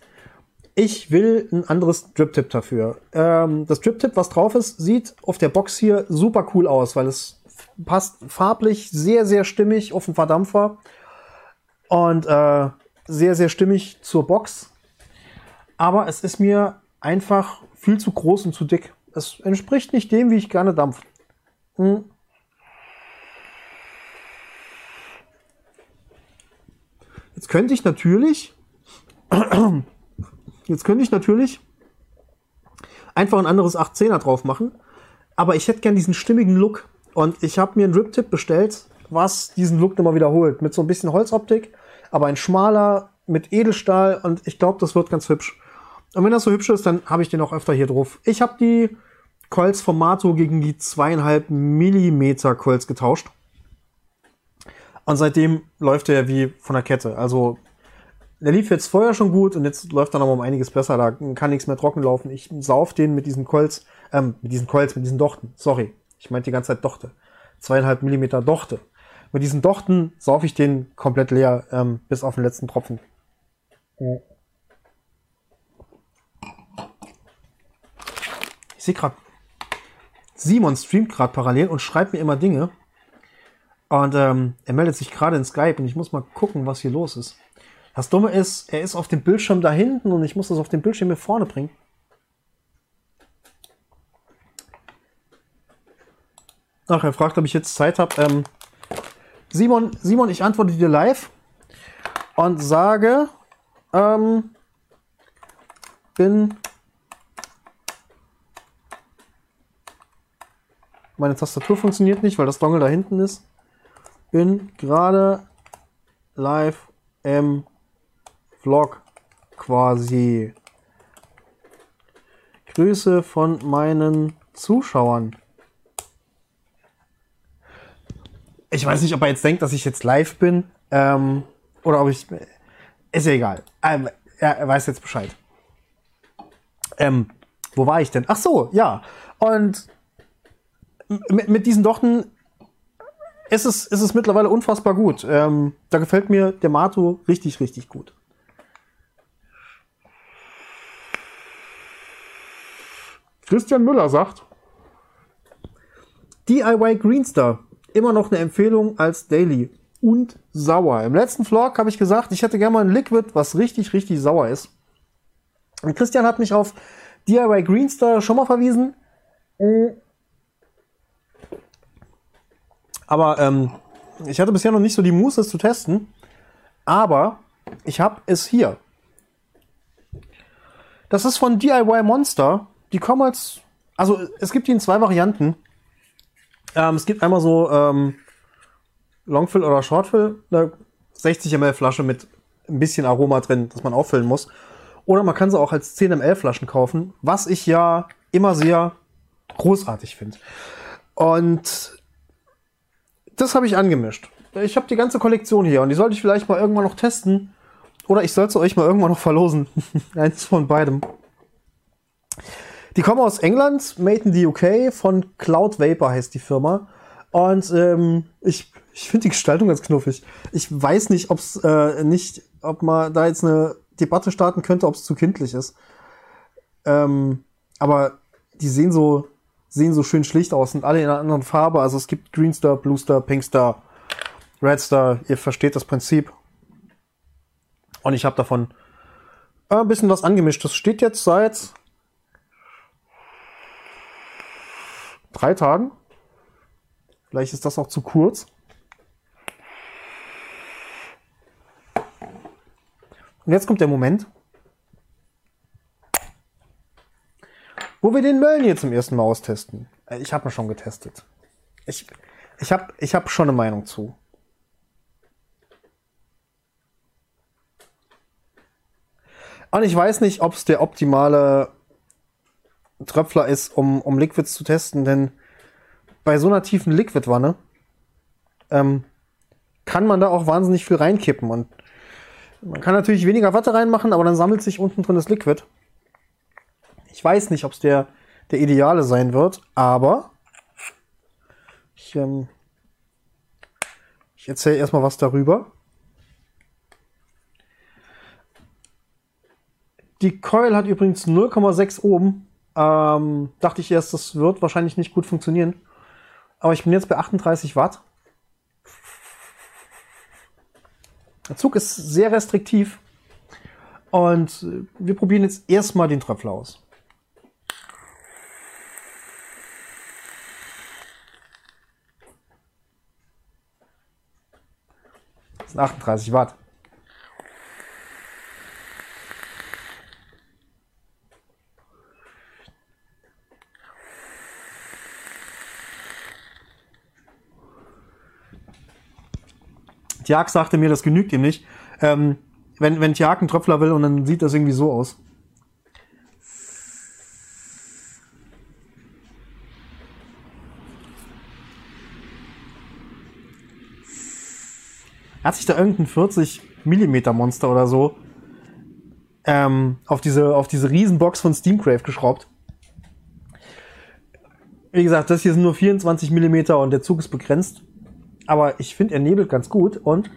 ich will ein anderes Drip-Tip dafür. Ähm, das Drip-Tip, was drauf ist, sieht auf der Box hier super cool aus, weil es passt farblich sehr, sehr stimmig auf den Verdampfer und äh, sehr, sehr stimmig zur Box. Aber es ist mir einfach viel zu groß und zu dick. Es entspricht nicht dem, wie ich gerne dampfe. Hm. Jetzt könnte ich natürlich, jetzt könnte ich natürlich einfach ein anderes 810er drauf machen, aber ich hätte gern diesen stimmigen Look und ich habe mir einen Rip-Tip bestellt, was diesen Look nochmal wiederholt, mit so ein bisschen Holzoptik, aber ein schmaler mit Edelstahl und ich glaube, das wird ganz hübsch. Und wenn das so hübsch ist, dann habe ich den auch öfter hier drauf. Ich habe die Coils vom Mato gegen die zweieinhalb Millimeter Coils getauscht. Und seitdem läuft er wie von der Kette. Also der lief jetzt vorher schon gut und jetzt läuft er noch um einiges besser. Da kann nichts mehr trocken laufen. Ich sauf den mit diesen Colts, ähm, mit diesen Colts, mit diesen Dochten. Sorry, ich meinte die ganze Zeit Dochte. Zweieinhalb Millimeter Dochte. Mit diesen Dochten sauf ich den komplett leer, ähm, bis auf den letzten Tropfen. Ich sehe gerade, Simon streamt gerade parallel und schreibt mir immer Dinge. Und ähm, er meldet sich gerade in Skype und ich muss mal gucken, was hier los ist. Das Dumme ist, er ist auf dem Bildschirm da hinten und ich muss das auf dem Bildschirm hier vorne bringen. Ach, er fragt, ob ich jetzt Zeit habe. Ähm, Simon, Simon, ich antworte dir live und sage, ähm, bin meine Tastatur funktioniert nicht, weil das Dongle da hinten ist bin gerade live im Vlog quasi. Grüße von meinen Zuschauern. Ich weiß nicht, ob er jetzt denkt, dass ich jetzt live bin. Ähm, oder ob ich. Ist ja egal. Ähm, er, er, weiß jetzt Bescheid. Ähm, wo war ich denn? Ach so, ja. Und mit, mit diesen Dochten es ist, es ist mittlerweile unfassbar gut. Ähm, da gefällt mir der Mato richtig, richtig gut. Christian Müller sagt, DIY Greenstar. Immer noch eine Empfehlung als Daily. Und sauer. Im letzten Vlog habe ich gesagt, ich hätte gerne mal ein Liquid, was richtig, richtig sauer ist. Und Christian hat mich auf DIY Greenstar schon mal verwiesen. Aber ähm, ich hatte bisher noch nicht so die Muße, es zu testen. Aber ich habe es hier. Das ist von DIY Monster. Die kommen als. Also, es gibt die in zwei Varianten. Ähm, es gibt einmal so ähm, Longfill oder Shortfill, eine 60 ml Flasche mit ein bisschen Aroma drin, das man auffüllen muss. Oder man kann sie auch als 10 ml Flaschen kaufen, was ich ja immer sehr großartig finde. Und das habe ich angemischt. Ich habe die ganze Kollektion hier und die sollte ich vielleicht mal irgendwann noch testen. Oder ich sollte euch mal irgendwann noch verlosen. Eins von beidem. Die kommen aus England, made in the UK, von Cloud Vapor heißt die Firma. Und ähm, ich, ich finde die Gestaltung ganz knuffig. Ich weiß nicht, ob es äh, nicht, ob man da jetzt eine Debatte starten könnte, ob es zu kindlich ist. Ähm, aber die sehen so, sehen so schön schlicht aus, sind alle in einer anderen Farbe. Also es gibt Green Star, Blue Star, Pink Star, Red Star. Ihr versteht das Prinzip. Und ich habe davon äh, ein bisschen was angemischt. Das steht jetzt seit drei Tagen. Vielleicht ist das auch zu kurz. Und jetzt kommt der Moment, wo wir den Mölln hier zum ersten Mal austesten. Äh, Ich habe ihn schon getestet. Ich, ich habe ich hab schon eine Meinung zu. Und ich weiß nicht, ob es der optimale Tröpfler ist, um, um Liquids zu testen, denn bei so einer tiefen Liquidwanne ähm, kann man da auch wahnsinnig viel reinkippen. Und man kann natürlich weniger Watte reinmachen, aber dann sammelt sich unten drin das Liquid. Ich weiß nicht, ob es der, der ideale sein wird, aber ich, ähm, ich erzähle erstmal was darüber. Die Coil hat übrigens 0,6 Ohm. Ähm, dachte ich erst, das wird wahrscheinlich nicht gut funktionieren. Aber ich bin jetzt bei 38 Watt. Der Zug ist sehr restriktiv. Und äh, wir probieren jetzt erstmal den Tröpfler aus. Das sind 38 Watt. Tjag sagte mir, das genügt ihm nicht. Ähm, wenn, wenn Tjag einen Tröpfler will und dann sieht das irgendwie so aus. Hat sich da irgendein 40 Millimeter Monster oder so ähm, auf diese auf diese Riesenbox von Steamcraft geschraubt. Wie gesagt, das hier sind nur 24 Millimeter und der Zug ist begrenzt. Aber ich finde, er nebelt ganz gut und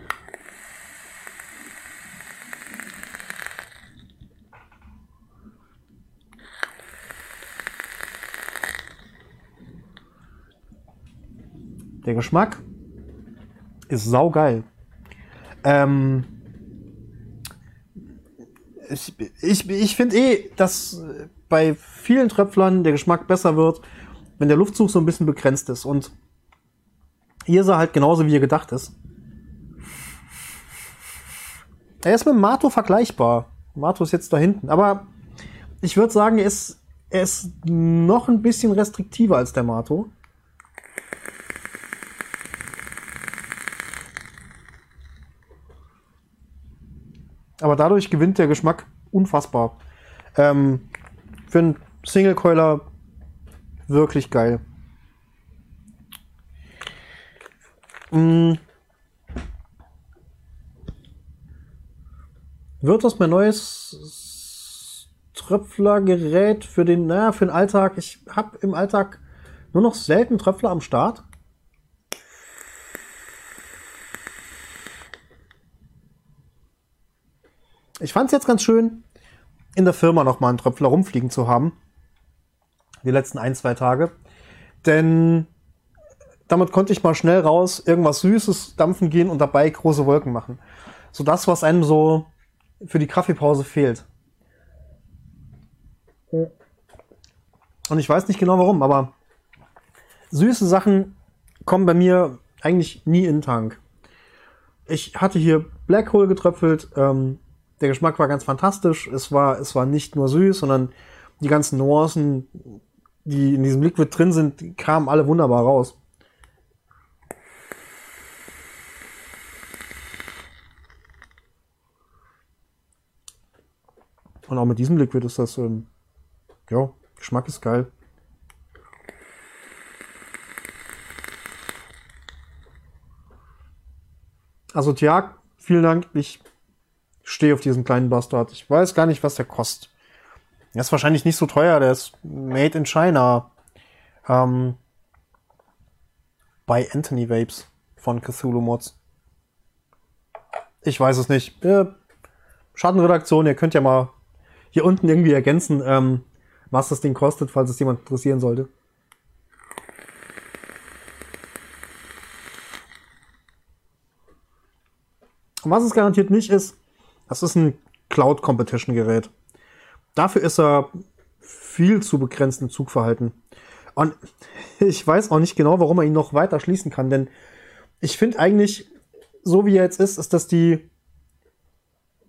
der Geschmack ist saugeil. Ähm, ich ich, ich finde eh, dass bei vielen Tröpflern der Geschmack besser wird, wenn der Luftzug so ein bisschen begrenzt ist. Und hier ist er halt genauso, wie er gedacht ist. Er ist mit Mato vergleichbar. Mato ist jetzt da hinten. Aber ich würde sagen, er ist, er ist noch ein bisschen restriktiver als der Mato. Aber dadurch gewinnt der Geschmack unfassbar. Ähm, für einen Single-Coiler wirklich geil. Mm. Wird das mein neues Tröpflergerät für den, naja, für den Alltag? Ich habe im Alltag nur noch selten Tröpfler am Start. Ich fand es jetzt ganz schön, in der Firma noch mal einen Tröpfler rumfliegen zu haben. Die letzten ein, zwei Tage. Denn damit konnte ich mal schnell raus, irgendwas Süßes dampfen gehen und dabei große Wolken machen. So das, was einem so für die Kaffeepause fehlt. Und ich weiß nicht genau warum, aber süße Sachen kommen bei mir eigentlich nie in den Tank. Ich hatte hier Black Hole getröpfelt. Ähm, der Geschmack war ganz fantastisch. Es war, es war nicht nur süß, sondern die ganzen Nuancen, die in diesem Liquid drin sind, kamen alle wunderbar raus. Und auch mit diesem Liquid ist das, ähm, ja, Geschmack ist geil. Also Tiag, vielen Dank. Ich stehe auf diesen kleinen Bastard. Ich weiß gar nicht, was der kostet. Der ist wahrscheinlich nicht so teuer. Der ist made in China. Ähm, bei Anthony Vapes von Cthulhu Mods. Ich weiß es nicht. Äh, Schattenredaktion, ihr könnt ja mal hier unten irgendwie ergänzen, ähm, was das Ding kostet, falls es jemand interessieren sollte. Und was es garantiert nicht ist, das ist ein Cloud Competition Gerät. Dafür ist er viel zu begrenzt im Zugverhalten. Und ich weiß auch nicht genau, warum man ihn noch weiter schließen kann, denn ich finde eigentlich, so wie er jetzt ist, ist das die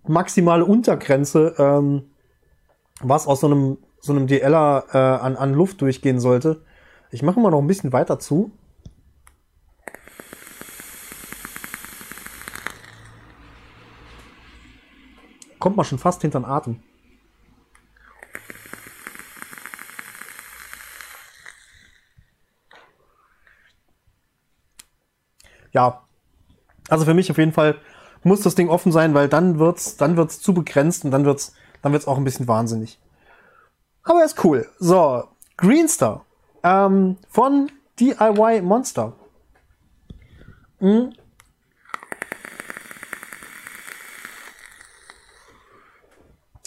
maximale Untergrenze, ähm, was aus so einem, so einem DLer äh, an, an Luft durchgehen sollte. Ich mache mal noch ein bisschen weiter zu. Kommt man schon fast hinter den Atem. Ja, also für mich auf jeden Fall muss das Ding offen sein, weil dann wird's, dann wird's zu begrenzt und dann wird's, dann wird's auch ein bisschen wahnsinnig. Aber ist cool. So, Greenstar ähm, von DIY Monster. Hm.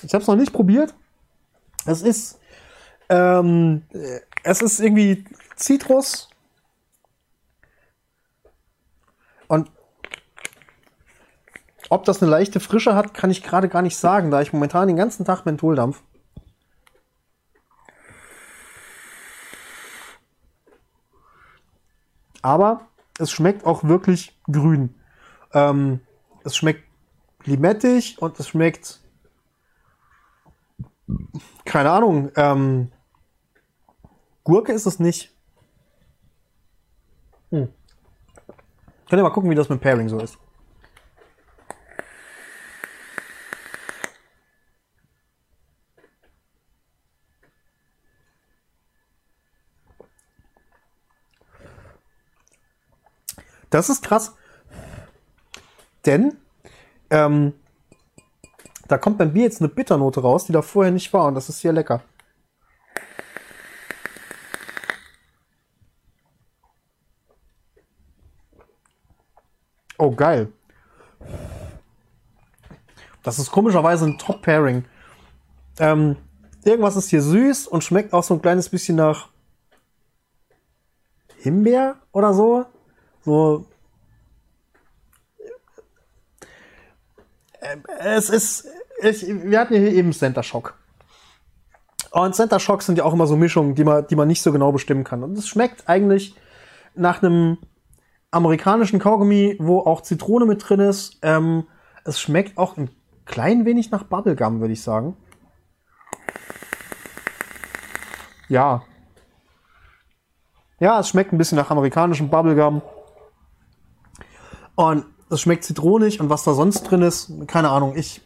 Ich habe es noch nicht probiert. Es ist, ähm, es ist irgendwie Zitrus und ob das eine leichte Frische hat, kann ich gerade gar nicht sagen, da ich momentan den ganzen Tag Mentholdampf. Aber es schmeckt auch wirklich grün. Ähm, es schmeckt limettig und es schmeckt keine Ahnung. Ähm, Gurke ist es nicht. Hm. Könnt ihr mal gucken, wie das mit Pairing so ist. Das ist krass. Denn ähm, da kommt beim Bier jetzt eine Bitternote raus, die da vorher nicht war und das ist sehr lecker. Oh, geil. Das ist komischerweise ein Top-Pairing. Ähm, irgendwas ist hier süß und schmeckt auch so ein kleines bisschen nach Himbeer oder so. So. Ähm, es ist ich, wir hatten hier eben Center Shock. Und Center Shock sind ja auch immer so Mischungen, die man, die man nicht so genau bestimmen kann. Und es schmeckt eigentlich nach einem amerikanischen Kaugummi, wo auch Zitrone mit drin ist. Ähm, es schmeckt auch ein klein wenig nach Bubblegum, würde ich sagen. Ja. Ja, es schmeckt ein bisschen nach amerikanischem Bubblegum. Und es schmeckt zitronig und was da sonst drin ist, keine Ahnung. Ich,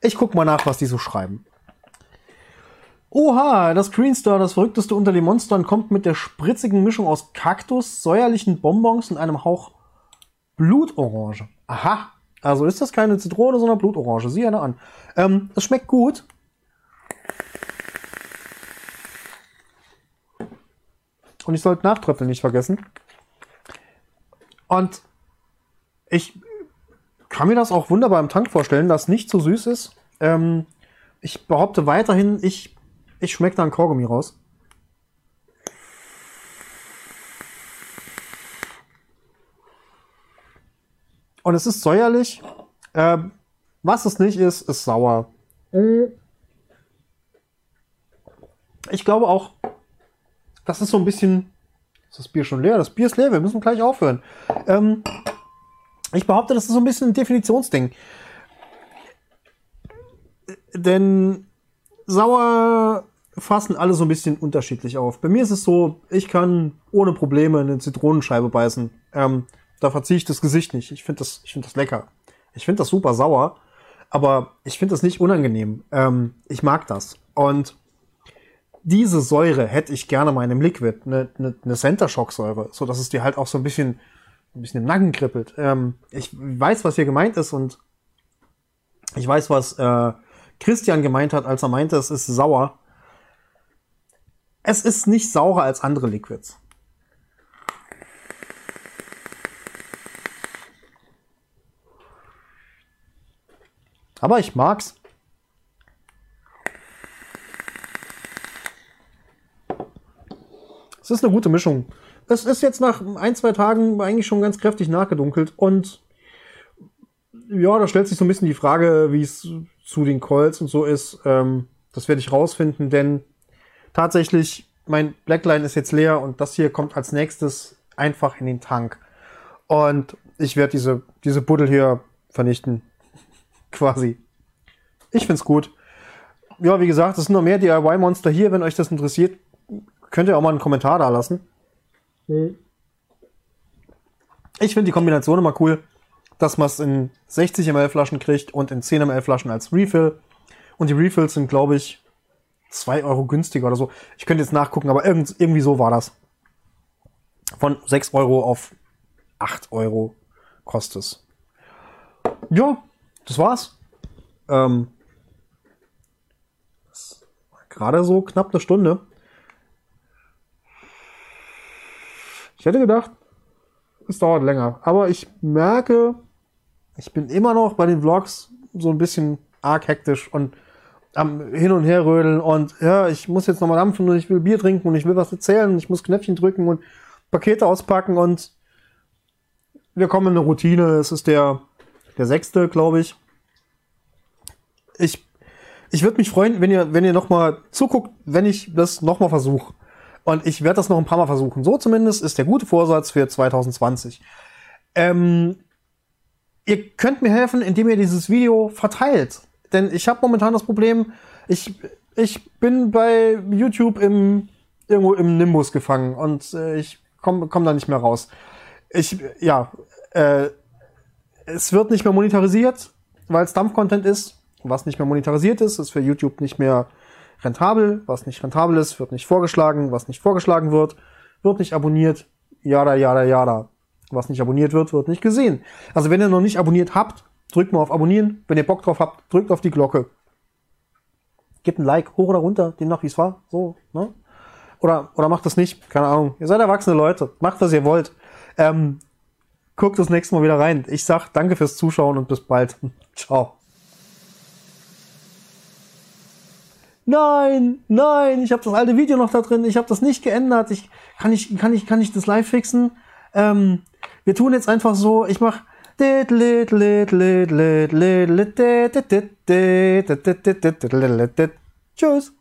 ich guck mal nach, was die so schreiben. Oha, das Greenstar, das verrückteste unter den Monstern, kommt mit der spritzigen Mischung aus Kaktus, säuerlichen Bonbons und einem Hauch Blutorange. Aha, also ist das keine Zitrone, sondern Blutorange. Sieh eine an. Ähm, es schmeckt gut. Und ich sollte Nachtröpfeln nicht vergessen. Und ich kann mir das auch wunderbar im Tank vorstellen, dass nicht so süß ist. Ähm, ich behaupte weiterhin, ich, ich schmecke da ein Kaugummi raus. Und es ist säuerlich. Ähm, was es nicht ist, ist sauer. Ich glaube auch, das ist so ein bisschen. Ist das Bier schon leer? Das Bier ist leer, wir müssen gleich aufhören. Ähm, ich behaupte, das ist so ein bisschen ein Definitionsding. Denn sauer fassen alle so ein bisschen unterschiedlich auf. Bei mir ist es so, ich kann ohne Probleme eine Zitronenscheibe beißen. Ähm, da verziehe ich das Gesicht nicht. Ich finde das, ich finde das lecker. Ich finde das super sauer, aber ich finde das nicht unangenehm. Ähm, ich mag das. Und diese Säure hätte ich gerne mal in einem Liquid, eine, eine, eine Center Shock Säure, so dass es dir halt auch so ein bisschen, ein bisschen im Nacken kribbelt. Ähm, ich weiß, was hier gemeint ist und ich weiß, was äh, Christian gemeint hat, als er meinte, es ist sauer. Es ist nicht saurer als andere Liquids. Aber ich mag's. Es ist eine gute Mischung. Es ist jetzt nach ein, zwei Tagen eigentlich schon ganz kräftig nachgedunkelt und ja, da stellt sich so ein bisschen die Frage, wie es zu den Calls und so ist. Ähm, das werde ich rausfinden, denn tatsächlich, mein Blackline ist jetzt leer und das hier kommt als nächstes einfach in den Tank. Und ich werde diese, diese Buddel hier vernichten. Quasi. Ich find's gut. Ja, wie gesagt, es sind noch mehr DIY-Monster hier. Wenn euch das interessiert, könnt ihr auch mal einen Kommentar da lassen. Ich finde die Kombination immer cool, dass man es in 60 ml Flaschen kriegt und in 10 ml Flaschen als Refill. Und die Refills sind, glaube ich, 2 Euro günstiger oder so. Ich könnte jetzt nachgucken, aber irgend, irgendwie so war das. Von 6 Euro auf 8 Euro kostet es. Ja, das war's. Ähm, Gerade so knapp eine Stunde. Ich hätte gedacht, es dauert länger. Aber ich merke, ich bin immer noch bei den Vlogs so ein bisschen arg hektisch und am Hin- und Herrödeln und ja, ich muss jetzt nochmal dampfen und ich will Bier trinken und ich will was erzählen und ich muss Knöpfchen drücken und Pakete auspacken und wir kommen in eine Routine. Es ist der, der sechste, glaube ich. Ich, ich würde mich freuen, wenn ihr, wenn ihr nochmal zuguckt, wenn ich das nochmal versuche. Und ich werde das noch ein paar Mal versuchen. So zumindest ist der gute Vorsatz für 2020. Ähm, ihr könnt mir helfen, indem ihr dieses Video verteilt. Denn ich habe momentan das Problem, ich, ich bin bei YouTube im, irgendwo im Nimbus gefangen und äh, ich komme komm da nicht mehr raus. Ich, ja, äh, es wird nicht mehr monetarisiert, weil es Dampf-Content ist. Was nicht mehr monetarisiert ist, ist für YouTube nicht mehr rentabel. Was nicht rentabel ist, wird nicht vorgeschlagen. Was nicht vorgeschlagen wird, wird nicht abonniert. Jada, jada, jada. Was nicht abonniert wird, wird nicht gesehen. Also wenn ihr noch nicht abonniert habt, drückt mal auf Abonnieren. Wenn ihr Bock drauf habt, drückt auf die Glocke. Gebt ein Like, hoch oder runter, demnach wie es war. So, ne? Oder, oder macht das nicht. Keine Ahnung. Ihr seid erwachsene Leute. Macht, was ihr wollt. Ähm, guckt das nächste Mal wieder rein. Ich sag danke fürs Zuschauen und bis bald. Ciao. Nein, nein, ich habe das alte Video noch da drin. Ich habe das nicht geändert. Ich kann ich kann ich kann ich das live fixen. Ähm, wir tun jetzt einfach so. Ich mach Tschüss.